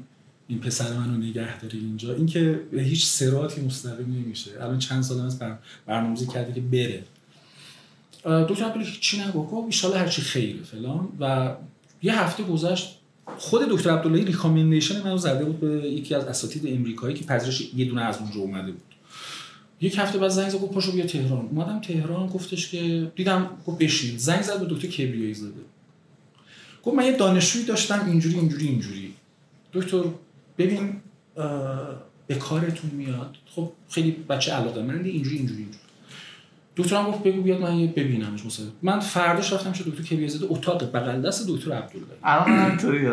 این پسر منو نگه داری اینجا. اینکه هیچ سراتی مستقیم نمیشه. الان چند سال از برنامه‌ریزی کرده که بره. دکتر عبداللهی چی نگو گفت ان هر چی خیره فلان. و یه هفته گذشت خود دکتر عبداللهی ریکامندیشن منو زده بود به یکی از اساتید امریکایی که پذیرش یه دونه از اونجا اومده بود. یک هفته بعد زنگ زد گفت پاشو بیا تهران. اومدم تهران گفتش که دیدم گفت بشین. زنگ زد به دکتر کبریایی زده. گفت من یه دانشجویی داشتم اینجوری اینجوری اینجوری. دکتر ببین به کارتون میاد. خب خیلی بچه علاقه من اینجوری اینجوری اینجوری. دکتر هم گفت بگو بیاد من یه ببینمش مثلا من فرداش رفتم شد دکتر کبیزاده اتاق بغل دست دکتر عبدالله الان همینطوری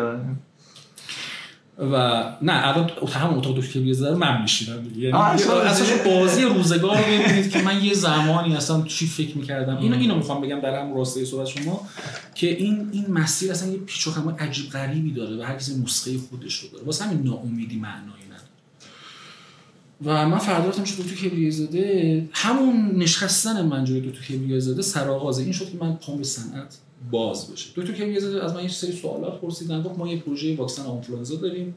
و نه الان هم اتاق دکتر کبریزاده رو من میشینم. یعنی اصلا. بازی روزگار رو ببینید که من یه زمانی اصلا چی فکر می‌کردم. اینو اینو می‌خوام بگم در هم راسته صحبت شما که این این مسیر اصلا یه پیچ و عجیب غریبی داره و هر کسی نسخه خودش رو داره. واسه همین ناامیدی معنایی و من فردا رفتم شد دکتر کبریزاده همون نشستن من جلوی دکتر کبریزاده سرآغاز این شد که من پام به صنعت باز بشه. دکتر کبریزاده از من یه سری سوالات پرسیدن گفت ما یه پروژه واکسن آنفلوانزا داریم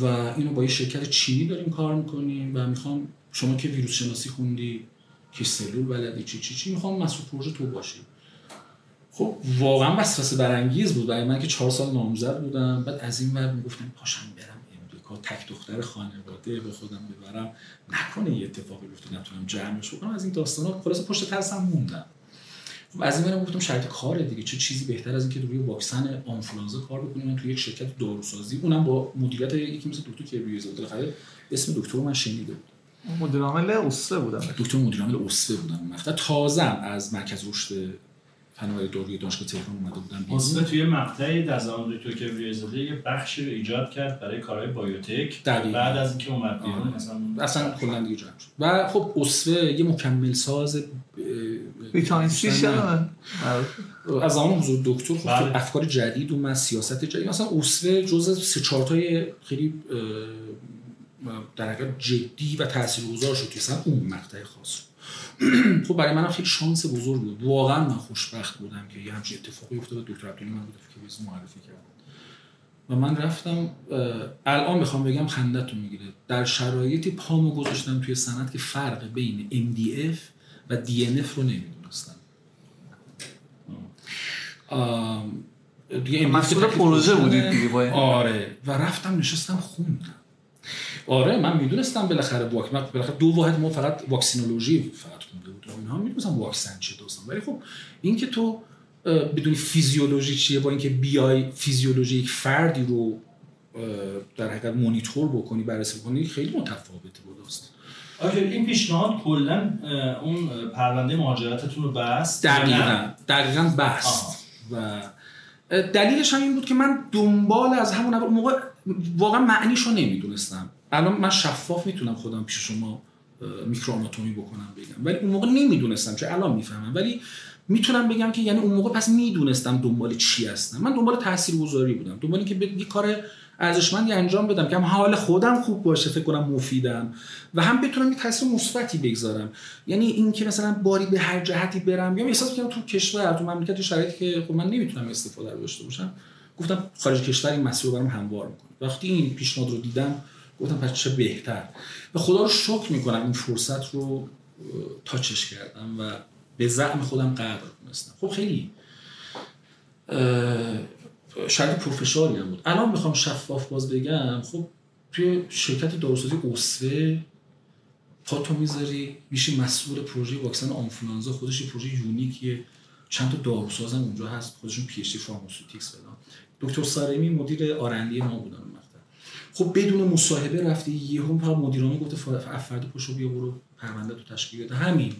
و اینو با یه شرکت چینی داریم کار می‌کنیم و می‌خوام شما که ویروس شناسی خوندی که سلول بلدی چی چی چی می‌خوام مسئول پروژه تو باشی خب واقعا وسوسه برانگیز بود. برای من که چهار سال نامزد بودم. بعد از این ور می‌گفتم پاشم برم. تک دختر خانواده به خودم ببرم نکنه یه اتفاقی بیفته نتونم جمعش بکنم. از این داستانا خلاص پشت ترسم موندم. خب از این ورم گفتم شرط کاره دیگه. چه چیزی بهتر از اینکه روی واکسن آنفلوانزا کار بکنیم؟ من توی یک شرکت داروسازی اونم با مدیریت یکی مثل دکتر کبریزاده بالاخره اسم دکتر من شنیده بودم مدیر عامل بودم. دکتر مدیر عامل بودم. تازم از مرکز رشد فناوری داروی دانشگاه تهران اومده بودم بیرون. اصلا توی مقطعی در زمان دکتر کبریزاده یه بخشی رو ایجاد کرد برای کارهای بایوتک دقیقاً. بعد از اینکه اومد بیرون آره. مثلا اصلا کلا دیگه جمع شد و خب اسوه یه مکمل ساز ویتامین سی شده از زمان حضور دکتر خب بله. خیلی افکار جدید اومد سیاست جدید مثلا اسوه جز سه چهار تای خیلی در حقیقت جدی و تاثیرگذار شد توی اصلا اون مقطع خاص خب برای من خیلی شانس بزرگ بود. واقعا من خوشبخت بودم که یه همچین اتفاقی افتاد دکتر عبدالی من بود که معرفی کرد. و من رفتم الان می‌خوام بگم خندتون می‌گیره. در شرایطی پامو گذاشتم توی سند که فرق بین MDF و DNF رو نمی‌دونستم. دیگه مسئول پروژه. بودید دیگه. آره. و رفتم نشستم خوندم آره من می‌دونستم بالاخره واک من بالاخره دو واحد ما فقط واکسینولوژی فقط خونده بودم اینها می‌دونستم واکسن چیه دوستان ولی خب این که تو بدونی فیزیولوژی چیه با اینکه بیای فیزیولوژی یک فردی رو در حقیقت مونیتور بکنی بررسی بکنی خیلی متفاوته با داستان. این پیشنهاد کلا اون پرونده مهاجرتتون رو بست؟ دقیقا دقیقا بست. و دلیلش هم این بود که من دنبال از همون اول موقع واقعا معنیش رو نمی‌دونستم. الان من شفاف می‌تونم خودم پیش شما میکروآناتومی بکنم بگم. ولی اون موقع نمی‌دونستم چه الان می‌فهمم. ولی می‌تونم بگم که یعنی اون موقع پس می‌دونستم دنبال چی هستم. من دنبال تاثیرگذاری بودم. دنبال اینکه ب- یه کار ارزشمندی انجام بدم که هم حال خودم خوب باشه فکر کنم مفیدم و هم بتونم یه تاثیر مثبتی بگذارم. یعنی اینکه مثلا باری به هر جهتی برم یا احساس کنم تو کشور تو مملکت شرایطی که خب من نمی‌تونم استفاده رو داشته باشم. گفتم خارج کشور این مسیر برام هموار می‌کنه. وقتی این پیشنهاد رو دیدم گفتم پس چه بهتر. و خدا رو شکر می‌کنم این فرصت رو تاچش کردم و به زعم خودم قدر دونستم خب خیلی اه، شرط پروفشاری هم بود. الان می‌خوام شفاف باز بگم خب توی شرکت داروسازی اسوه پاتو می‌ذاری میشی مسئول پروژه واکسن آنفولانزا خودش پروژه یونیکیه. چند تا داروساز هم اونجا هست خودشون PhD pharmaceutics فلان دکتر سارمی مدیر R&D ما بودن وقت خب بدون مصاحبه رفتی یهو فقط مدیرانه گفته فرد پاشو بیا برو پرونده تو تشکیل بده. همین.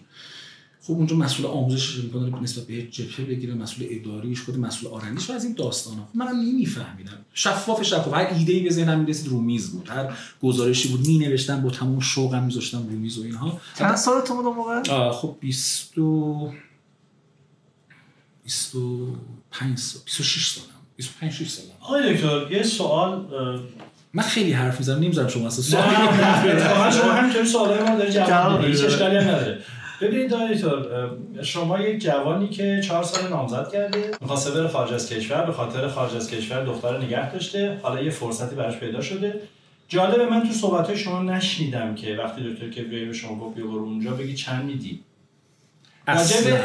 خب اونجا مسئول آموزش می‌کنه نسبت به جبهه بگیره مسئول اداریش خود مسئول R&D یش و از این داستانا. خب منم نمیفهمیدم. شفاف شفاف. هر ایده ای به ذهنم می‌رسید رو میز بود. هر گزارشی بود می نوشتم با تمام شوقم میذاشتم رو میز و اینها. چند سالتون بود اون موقع؟ خب 20 و 25 سال. 26 سالم. 25 6 سالم. آقای دکتر یه سوال من خیلی حرف می‌زنم نمی‌ذارم شما اصلا سوال نه نه اتفاقا شما همینطوری سوالای ما داری جواب هیچ. اشکالی هم نداره. ببینید اه، شما یک جوانی که چهار سال نامزد کرده می‌خواسته بره خارج از کشور به خاطر خارج از کشور دختر نگه داشته حالا یه فرصتی براش پیدا شده. جالبه من تو صحبت شما نشنیدم که وقتی دکتر کبریایی به شما گفت بیا برو اونجا بگی چند میدی؟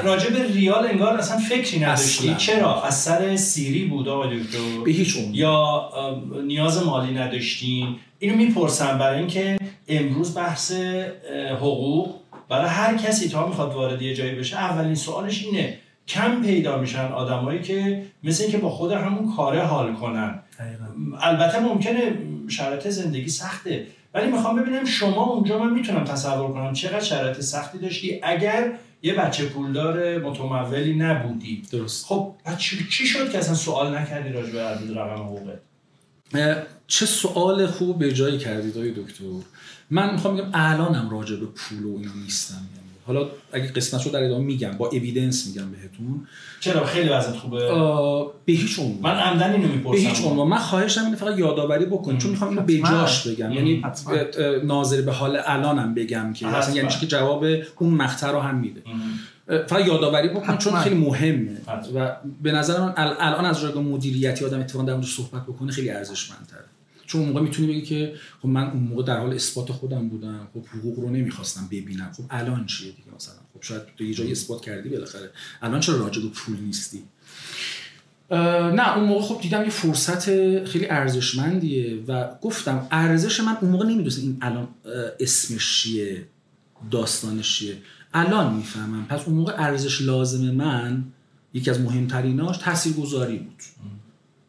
راجع به ریال انگار اصلا فکری نداشتی اصلا. چرا؟ از سر سیری بود آقای دکتر؟ به هیچ عنوان. یا نیاز مالی نداشتین اینو می‌پرسم برای اینکه امروز بحث حقوق برای هر کسی تا می‌خواد وارد یه جایی بشه اولین سوالش اینه. کم پیدا میشن آدمایی که مثل اینکه با خود همون کاره حال کنن. البته ممکنه شرایط زندگی سخته ولی می‌خوام ببینم شما اونجا من می‌تونم تصور کنم چقدر شرایط سختی داشتی. اگر یه بچه پولدار متمولی نبودی. درست. خب پس چی شد که اصلا سوال نکردی راجع به عدد رقم حقوقت؟ چه سوال خوب به جایی کردید آقای دکتر؟ من می‌خوام بگم الانم راجع به پول و اینا نیستم. یعنی حالا اگه قسمت رو در ادامه میگم با اویدنس میگم بهتون. چرا؟ خیلی وضعیت خوبه. به هیچ عنوان. من عمدن اینو می‌پرسم. به هیچ عنوان. من خواهشم اینه فقط یادآوری بکنید چون می‌خوام اینو به جاش بگم. یعنی ناظر به حال الانم بگم که اصلا یعنی که جواب اون مقطع رو هم میده. فقط یادآوری بکن چون خیلی مهمه. و به نظر من الان از جایگاه مدیریتی آدم اتفاقا در صحبت بکنه خیلی ارزشمندتره. چون اون موقع می‌تونی بگی که خب من اون موقع در حال اثبات خودم بودم خب حقوق رو نمی‌خواستم ببینم. خب الان چیه دیگه مثلا؟ خب شاید تو یه جایی اثبات کردی بالاخره. الان چرا راجع به پول نیستی؟ نه اون موقع خب دیدم یه فرصت خیلی ارزشمندیه و گفتم ارزش من اون موقع نمی‌دونستم این الان اسمش چیه داستانش چیه. الان می‌فهمم. پس اون موقع ارزش لازم من یکی از مهمتریناش تاثیرگذاری بود.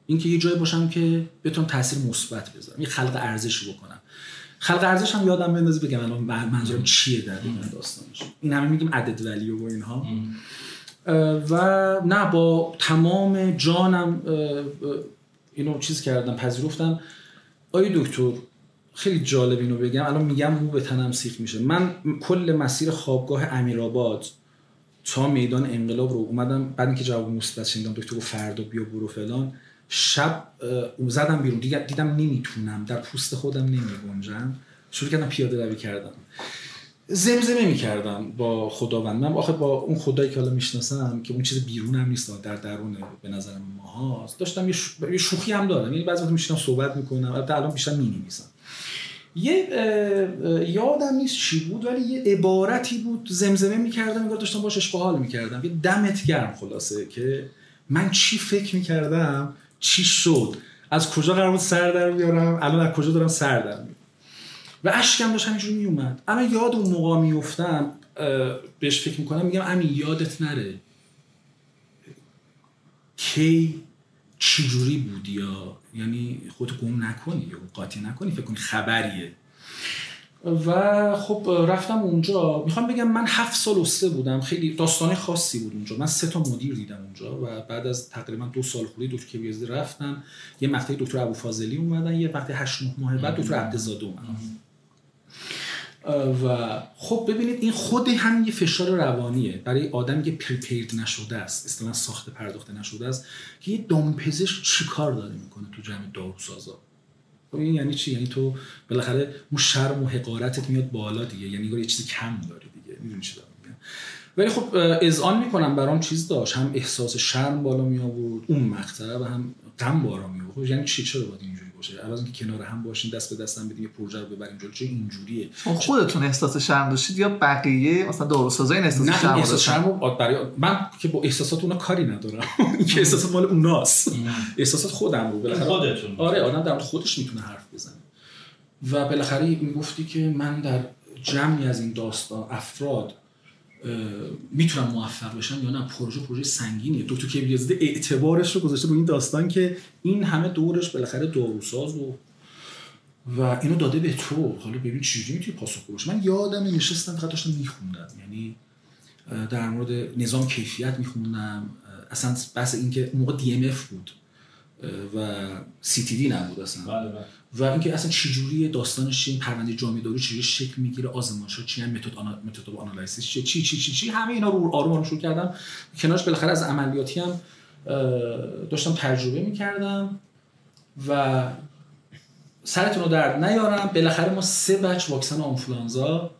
اینکه یه جایی باشم که بتونم تاثیر مثبت بذارم یه خلق ارزشی بکنم. خلق ارزش هم یادم بندازی بگم الان منظورم چیه در این داستانش. این همه میگیم عدد ولیو و اینها. و نه با تمام جانم اینو چیز کردم پذیرفتم. آیا دکتر خیلی جالب اینو بگم. الان میگم مو به تنم سیخ میشه. من کل مسیر خوابگاه امیرآباد تا میدان انقلاب رو اومدم بعد اینکه جواب مثبت شنیدم دکتر گفت فردا بیا برو فلان. شب زدم بیرون. دیدم نمی‌تونم. در پوست خودم نمیگنجم. شروع کردم پیاده روی کردم. زمزمه می‌کردم با خداوند. من آخه با اون خدایی که حالا می‌شناسم که اون چیز بیرون هم نیست در درون به نظر ما هست داشتم یه, شوخی هم دارم. یعنی بعضی وقت میشینم صحبت می‌کنم. البته الان بیشتر می‌نویسم. یه یادم نیست چی بود ولی یه عبارتی بود. زمزمه می‌کردم انگار داشتم باش اشغال می‌کردم. یه دمت گرم خلاصه که من چی فکر می‌کردم؟ چی شد؟ از کجا قرار سر در بیارم؟ الان از کجا دارم سر در میارم و اشکم داشت همینجوری میومد اما یاد اون موقع میفتم بهش فکر می‌کنم میگم امین یادت نره. کی چجوری بود یا؟ یعنی خودتو گم نکنی یا قاطی نکنی؟ فکر کنی خبریه. و خب رفتم اونجا. می‌خوام بگم من هفت سال سه بودم. خیلی داستان خاصی بود اونجا. من سه تا مدیر دیدم اونجا و بعد از تقریبا دو سال خوری دکتر کبیزی رفتم یه مقطعی دکتر ابو فاضلی اومدن یه وقتی هشت ماه بعد دکتر عبدزاده اومدن. و خب ببینید این خود هم یه فشار روانیه. برای آدمی که پریپیرد نشده است اصطلاحا ساخت پرداخته نشده است که یه دامپزشک چیکار داره می‌کنه تو جمع داروسازا؟ این یعنی چی؟ یعنی تو بالاخره اون شرم و حقارتت میاد بالا دیگه. یعنی یه چیزی کم داری دیگه. می‌دونی چی دارم میگم؟ ولی خب اذعان می‌کنم. برام چیز داشت. هم احساس شرم بالا می آورد اون مقطع و هم غم بالا می آورد یعنی چی؟ چرا باید باشه. اول اینکه کنار هم باشین دست به دست هم بدیم یه پروژه رو ببریم جلو. چه اینجوریه؟ خودتون احساس شرم داشتید یا بقیه مثلا داروسازا این احساس شرم احساس شرم برای من که با احساسات اونا کاری ندارم. که احساسات مال اوناست. احساسات خودم رو. بالاخره خودتون. آره آدم در خودش می‌تونه حرف بزنه. و بالاخره این گفتی که من در جمعی از این داستان افراد می‌تونم موفق بشم یا نه پروژه پروژه سنگینیه. دکتر کبریزاده اعتبارش رو گذاشته رو این داستان که این همه دورش بالاخره داروساز و و اینو داده به تو. حالا ببین چجوری می‌تونی پاسخ باشه من یادم نشستم فقط داشتم میخوندم. یعنی در مورد نظام کیفیت میخوندم. اصلا بحث اینکه موقع دی ام اف بود. و دی نبود اصلا. بله بله. و اینکه اصلا چجوری داستانش این پرونده جامعه داری چجوری شکل می‌گیره آزمایشات چی هم متد آنا... متد آنالیسیس چی چی چی چی, چی همه اینا رو آروم آروم شروع کردم. کنارش بالاخره از عملیاتی هم داشتم تجربه می‌کردم و سرتون رو درد نیارم. بالاخره ما سه بچ واکسن آنفولانزا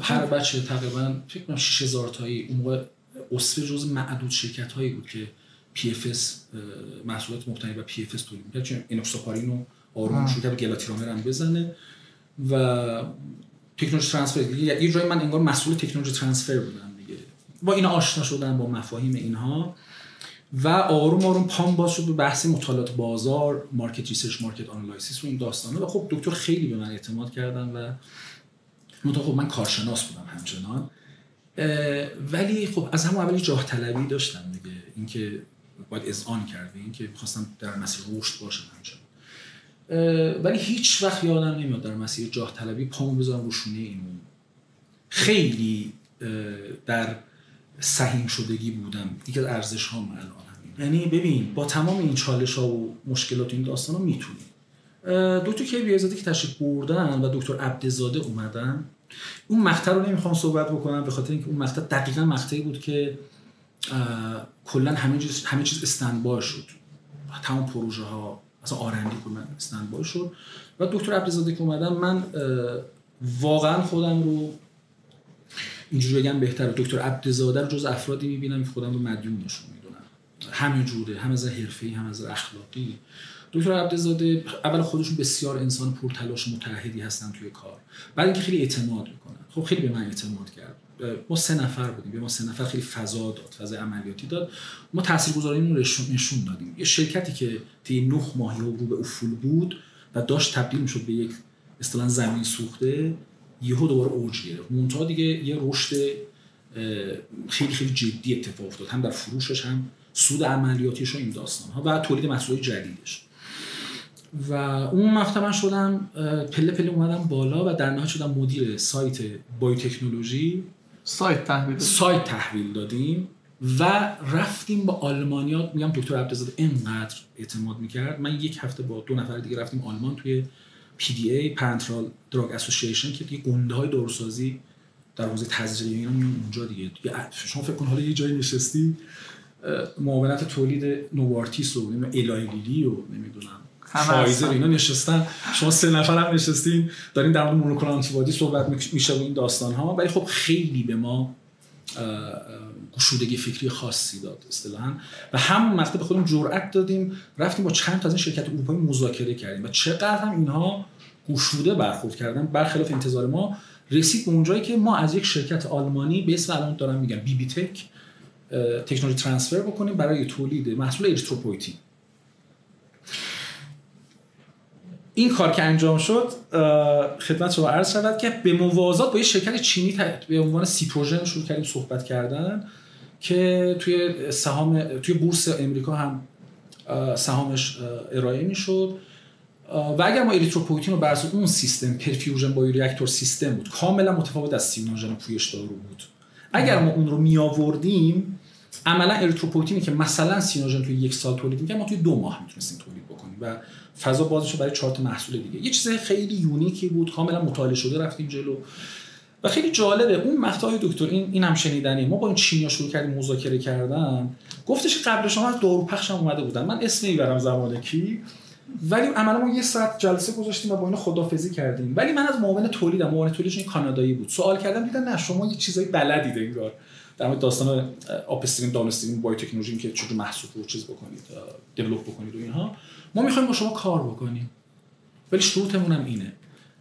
هر بچه تقریبا فکر کنم 6000 تایی اون موقع اصفه جز معدود شرکت هایی بود که PFS محصولات مبتنی بر PFS تولید می‌کرد. چون اینوکساپارین رو آروم کرد گلاتیرامر هم بزنه و تکنولوژی ترانسفر یه جای من انگار مسئول تکنولوژی ترانسفر بودم دیگه. با اینا آشنا شدن با مفاهیم اینها و آروم آروم پام باز شد به بحث مطالعات بازار market research market analysis و این داستانا و خب دکتر خیلی به من اعتماد کردن و منتها خب من کارشناس بودم همچنان. ولی خب از همون اولی جاه طلبی داشتم دیگه. اینکه باید اذعان کرده این که می‌خواستم در مسیر رشد باشم همچنان. ولی هیچ وقت یادم نمیاد در مسیر جاه طلبی پامو بذارم رو شونه اینو خیلی در سهیم شدگی بودم. یکی از ارزش ها الان همین یعنی ببین با تمام این چالش ها و مشکلات این داستان ها می‌تونی دکتر کی بیازاده که تشریف بردن و دکتر عبدزاده اومدن. اون مقطع رو نمی‌خوام صحبت بکنم به خاطر اینکه اون مقطع دقیقا مقطعی بود که کلا همه چیز همه چیز استندبای شد. تمام پروژه ها مثلا آرندی کلا استندبای شد. و دکتر عبدزاده که اومدن من واقعا خودم رو اینجوری بگم بهتره. دکتر عبدزاده رو جز افرادی می‌بینم که خودم رو مدیون نشون می‌دونم. همه جوره هم از حرفه‌ای هم از اخلاقی. دکتر عبدزاده اول خودشون بسیار انسان پرتلاش متحدی هستن توی کار. بعد اینکه خیلی اعتماد می‌کنن خب خیلی به من اعتماد کرد. ما سه نفر بودیم. به ما سه نفر خیلی فضا داد فضا عملیاتی داد. ما تاثیرگذاریمون رو نشون دادیم. یه شرکتی که طی نه ماهی رو به افول بود و داشت تبدیل می‌شد به یک اصطلاحا زمین سوخته یهو دوباره اوج گرفت. مونتا دیگه یه رشد خیلی خیلی جدی اتفاق افتاد. هم در فروشش هم سود عملیاتیش و این داستان ها و تولید محصولات جدیدش. و اون مقطع من شدم پله پله اومدم بالا و در نهایت شدم مدیر سایت بایوتکنولوژی. سایت تحویل سایت تحویل دادیم و رفتیم با آلمانیا. میگم دکتر عبدالزاده اینقدر اعتماد می‌کرد. من یک هفته با دو نفر دیگه رفتیم آلمان توی PDA Parenteral Drug Association که دیگه گنده های داروسازی در حوزه تزریق اینا میان اونجا دیگه. شما فکر کن حالا یه جایی نشستی معاونت تولید نوارتیس و Eli Lilly و نمی‌دونم فایزر اینا نشستن. شما سه نفر هم نشستین دارین در مورد monoclonal antibody صحبت میشه و این داستان ها ولی خب خیلی به ما گشودگی فکری خاصی داد اصطلاحا. و همون مقطع به خودمون جرأت دادیم. رفتیم با چند تا از این شرکت اروپایی مذاکره کردیم. و چقدر هم اینها گشوده برخورد کردن برخلاف انتظار ما رسید به اونجایی که ما از یک شرکت آلمانی به اسم الان دارم میگم بی بی تک technology transfer بکنیم برای تولید محصول اریتروپویتین این کار که انجام شد خدمت شما عرض شود که به موازات با یه شرکت چینی به عنوان سیتروژن شروع کردیم صحبت کردن که توی سهام توی بورس امریکا هم سهامش ارائه می‌شد. و اگر ما اریتروپویتین رو بر اون سیستم perfusion bioreactor سیستم بود کاملا متفاوت از سینوژن پویش دارو بود. اگر ما اون رو می آوردیم عملا اریتروپویتینی که مثلا سینوژن توی یک سال تولید می‌کرد ما توی دو ماه می‌تونستیم تولید بکنیم و فضا بازش برای چهار تا محصول دیگه. یه چیز خیلی unique ی بود کاملا مطالعه شده رفتیم جلو. و خیلی جالبه اون مقطع دکتر این اینم شنیدنی ما با این چینیا شروع کردیم مذاکره کردن. گفتش قبل شما از دارو پخش هم اومده بودن. من اسم نمی‌برم زمان کی. ولی عملا ما یه ساعت جلسه گذاشتیم و با این خدافزی کردیم. ولی من از معاون تولیدم معاون تولیدش این کانادایی بود. سوال کردم دیدم نه شما یه چیزای بلدید انگار. در مورد داستان آپستریم داونستریم بای تکنولوژی که چجوری محصول رو چیز بکنید دیولپ بکنید و اینها ما می‌خوایم با شما کار بکنیم. ولی شروطمون هم اینه.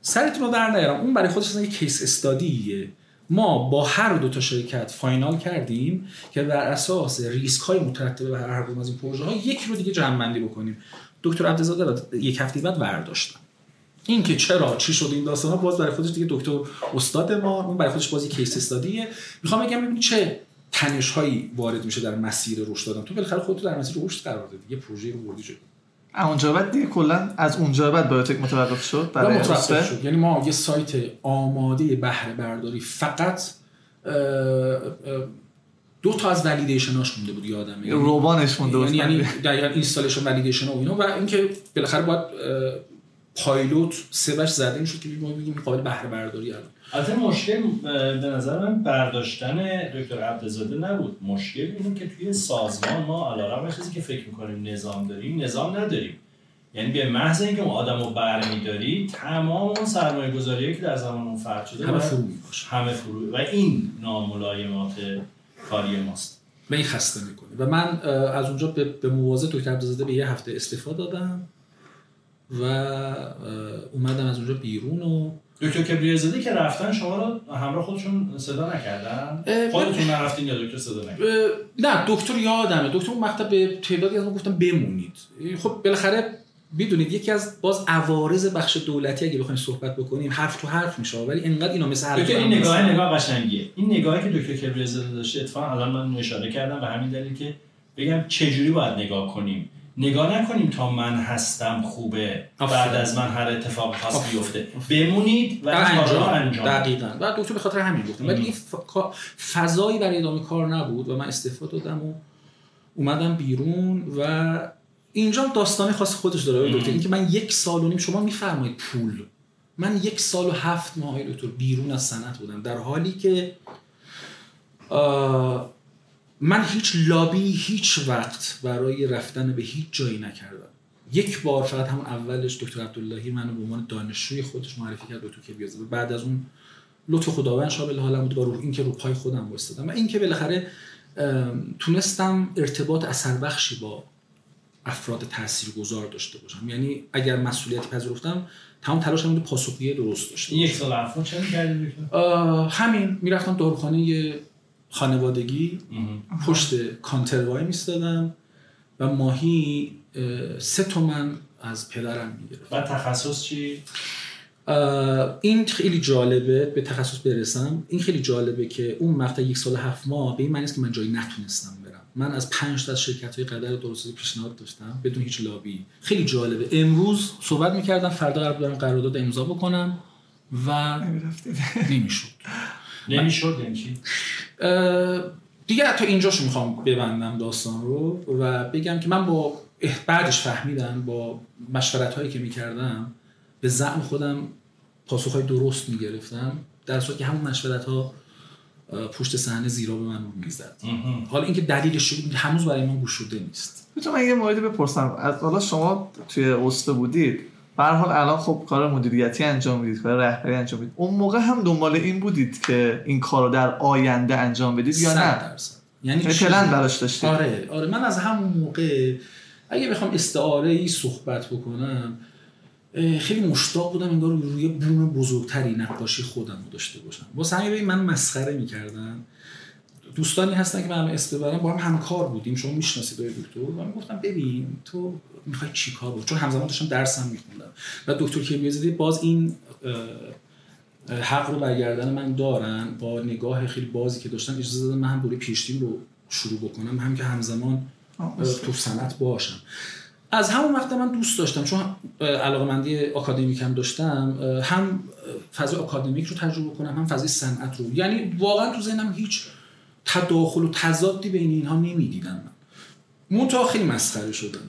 سرتون رو در نیارم. اون برای خودش یه case study ه ما با هر دو تا شرکت final کردیم که بر اساس ریسک های مترتب به هر کدوم از این پروژه ها یکی رو دیگه جمع بندی بکنیم. دکتر عبدالزاده یک هفته بعد برداشتن این که چرا چی شد این داستان ها باز برای خودش دیگه دکتر استاد ما اون برای خودش بازی case study ه می‌خوام بگم ببین چه تنش هایی وارد میشه در مسیر رشد دادن تو بالاخره خودت در مسیر رشد قرار دادی یه پروژه رو بردی جلو اونجا بعد دیگه کلا از اونجا بعد بایوتک متوقف شد برای متوقف شد. یعنی ما یه سایت آماده بهره برداری فقط دو تا از ولیدیشناش مونده بود یادمه. یعنی روبانش مونده بود. یعنی, یعنی دقیقاً اینستالیشن ولیدیشن و اینا و اینکه بالاخره باید پایلوت سبش زده می‌شد که ما بگیم قابل بهره برداری الان. البته مشکل به نظر من برداشتن دکتر عبدزاده نبود. مشکل اینه که توی سازمان ما علاقه چیزی که فکر می‌کنیم نظام داریم نظام نداریم. یعنی به محض اینکه اون آدم رو برمیداری تمام اون سرمایه گذاری که در زمان اون فرد شده همه فرو همه فرو. و این ناملایمات کاری ماست. و این خسته می‌کنه و من از اونجا به, به موازه دکتر عبدزاده به یه هفته استفاده دادم. و اومدم از اونجا بیرون و دکتر کبریه زدی که رفتن شما رو همراه خودشون صدا نکردن؟ خودتون نرفتین یا دکتر صدا نکردن؟ نه دکتر یادمه. دکتر اون مقطع به تعدادی از ما گفتم بمونید. خب بالاخره بدونید یکی از باز عوارض بخش دولتی اگه بخوایم صحبت بکنیم حرف تو حرف میشه. ولی انقدر اینا مثل حرف این نگاه نگاه قشنگیه. این نگاهی که دکتر کبریه زده داشته اتفاقا الان من اشاره کردم به همین دلیل که بگم چجوری باید نگاه کنیم. نگاه نکنیم تا من هستم خوبه بعد از من هر اتفاق خاص بیفته. بمونید و انجام. انجام. دقیقاً. و دکتر به خاطر همین گفتم. ولی فضایی برای ادامه کار نبود و من استفاده دادم و اومدم بیرون و اینجا داستانی خاص خودش داره دکتر. اینکه من یک سال و نیم شما میفرمایید پول. من یک سال و هفت ماه دکتر بیرون از صنعت بودم. در حالی که من هیچ لابی هیچ وقت برای رفتن به هیچ جایی نکردم. یک بار فقط همون اولش دکتر عبداللهی منو به عنوان دانشجوی خودش معرفی کرد دکتر کبیازه بعد از اون لطف خداوند شامل حالم بود با روح این که رو پای خودم وایستادم. و این که بالاخره تونستم ارتباط اثر بخشی با افراد تاثیرگذار داشته باشم. یعنی اگر مسئولیت پذیرفتم تمام تلاشم این پاسخگویی درست داشته یک سال افراد چه می‌کردی همین. می‌رفتم داروخانه خانوادگی پشت کانتر وای میستادم و ماهی سه تومن از پدرم می‌گرفت. و تخصص چی؟ این خیلی جالبه به تخصص برسم. این خیلی جالبه که اون مقطع یک سال هفت ماه به این معنی که من جایی نتونستم برم. من از پنج تا از شرکت های قدر درستی پیشنهاد داشتم بدون هیچ لابی. خیلی جالبه. امروز صحبت می‌کردم فردا قرار دارم قرارداد امضا بکنم و نمی‌شد. نمی‌شد یعنی چی؟ دیگه تا اینجاشو می‌خوام ببندم داستان رو و بگم که من با بعدش فهمیدم با مشورت هایی که می‌کردم به زعم خودم پاسخ های درست می‌گرفتم در صورتی که همون مشورت ها پشت صحنه زیرا به من می‌زد. حالا اینکه دلیلش هنوز برای من گوش شده نیست. می‌تونم من یه موردی بپرسم. از حالا شما توی استه بودید. به حال الان خب کار مدیریتی انجام می‌دید کار رهبری انجام می‌دید. اون موقع هم دنبال این بودید که این کار رو در آینده انجام بدید یا نه؟ درصد. یعنی پلن براش داشتید. آره آره. من از همون موقع اگه بخوام استعاره ای صحبت بکنم خیلی مشتاق بودم انگار روی بوم بزرگتری نقاشی خودم رو داشته باشم. واسه همین من مسخره می‌کردن دوستانی هستن که من اسم ببرم با هم همکار بودیم. شما می‌شناسید آقای دکتر؟ و گفتم ببین تو می‌خوای چیکار بود چون همزمان داشتم درسم میخوندم. و دکتر کیمیازی باز این حق رو برگردن من دارن. با نگاه خیلی بازی که داشتن اجازه دادن من هم دوره پیشتیم رو شروع بکنم هم که همزمان تو صنعت باشم از همون وقت من دوست داشتم چون علاقه مندی آکادمیک هم داشتم هم فضای آکادمیک رو تجربه کنم هم فضای صنعت رو. یعنی واقعا تو ذهنم هیچ تداخل و تضادی بین اینها نمی‌دیدم. من منتها خیلی مسخره شدم.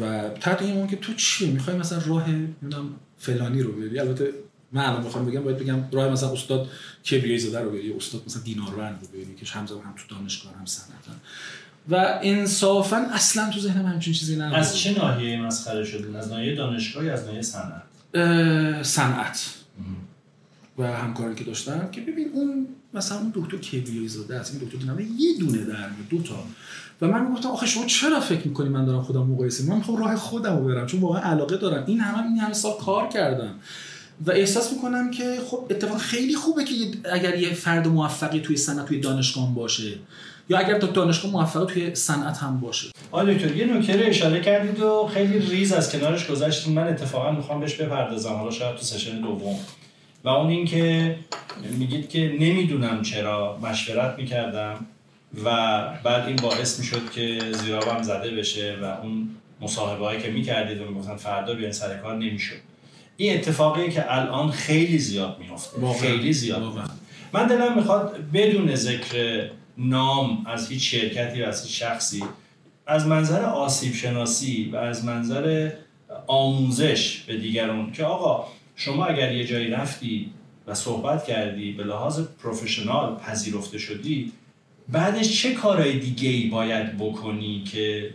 و تحت این که تو چیه می‌خوای مثلا راه نمی‌دونم فلانی رو بری؟ البته من الان می‌خوام بگم باید بگم راه مثلا استاد کبریایی زاده رو بری استاد مثلا دیناروند رو بری که همزمان هم تو دانشگاه هم صنعت و انصافا اصلا تو ذهنم همچین چیزی نبود. از چه ناحیه مسخره شدین از ناحیه دانشگاه یا از ناحیه صنعت؟ صنعت. و همکاری که داشتم که ببین اون مثلا اون دکتر کبریایی زاده است این دکتر دینامه یه دونه در دو تا. و من می‌گفتم آخه شما چرا فکر می‌کنی من دارم خودم مقایسه من می‌خوام راه خودم رو برم چون واقعا علاقه دارم. این همه این همه سال کار کردم. و احساس می‌کنم که خب اتفاق خیلی خوبه که اگر یه فرد موفقی توی صنعت توی دانشگاه باشه. یا اگر تا دانشگاه موفق توی صنعت هم باشه. آقای دکتر یه نکته رو اشاره کردید و خیلی ریز از کنارش گذشتید من اتفاقا می‌خوام بهش بپردازم. حالا شاید تو سشن دوم. و اون اینکه میگید که نمی‌دونم چرا مشورت می‌کردم و بعد این باعث می‌شد که زیرابم زده بشه و اون مصاحبه هایی که می‌کردید و می‌گفتن فردا بیاین سر کار نمی‌شد. این اتفاقی که الان خیلی زیاد میفته خیلی زیاد. من دلم می‌خواد بدون ذکر نام از هیچ شرکتی و از هیچ شخصی از منظر آسیب شناسی و از منظر آموزش به دیگران که آقا شما اگر یه جایی رفتی و صحبت کردی به لحاظ پروفشنال پذیرفته شدی بعدش چه کارهای دیگه ای باید بکنی که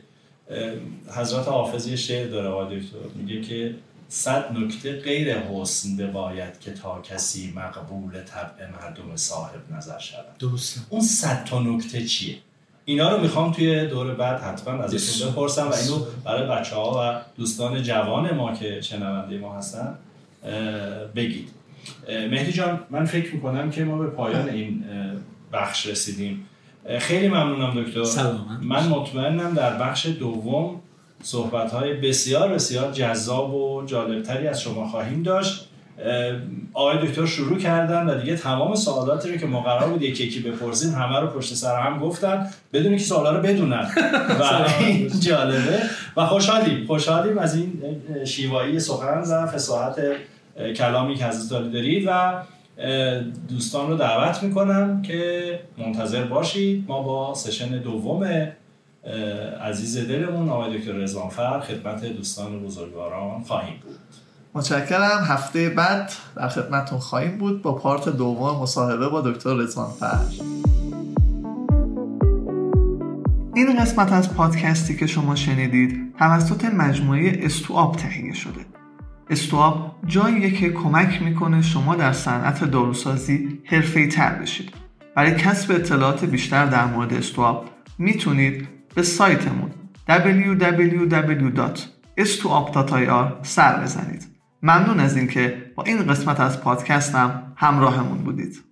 حضرت حافظی شعر داره آقای دکتر میگه که صد نکته غیر حسن باید که تا کسی مقبول طبع مردم صاحب نظر شود. درسته. اون صد تا نکته چیه؟ اینا رو می‌خوام توی دور بعد حتما ازتون بپرسم و اینو برای بچه ها و دوستان جوان ما که شنونده ما هستن. بگید. مهدی جان من فکر می‌کنم که ما به پایان این بخش رسیدیم. خیلی ممنونم دکتر. سلام. من مطمئنم در بخش دوم صحبت های بسیار بسیار جذاب و جالبتری از شما خواهیم داشت. آقای دکتر شروع کردن و دیگه تمام سوالاتی رو که ما قرار بود یکی یکی بپرسیم همه رو پشت سر هم گفتن بدون که سوالا رو بدونن. و این جالبه. و خوشحالیم خوشحالیم از این شیوایی سخن و فساحت کلامی که از دارید و دوستان رو دعوت می‌کنم که منتظر باشید. ما با سشن دوم عزیز دلمون آقای دکتر رزوانفر خدمت دوستان بزرگواران خواهیم بود. متشکرم. هفته بعد در خدمتون خواهیم بود با پارت دوم مصاحبه با دکتر رزوانفر این قسمت از پادکستی که شما شنیدید توسط مجموعه استواب تهیه شده. استواب جاییه که کمک می‌کنه شما در صنعت داروسازی حرفه‌ای تر بشید. برای کسب اطلاعات بیشتر در مورد استواب می‌تونید به سایتمون www.estuap.ir سر بزنید. ممنون از اینکه با این قسمت از پادکستم همراهمون بودید.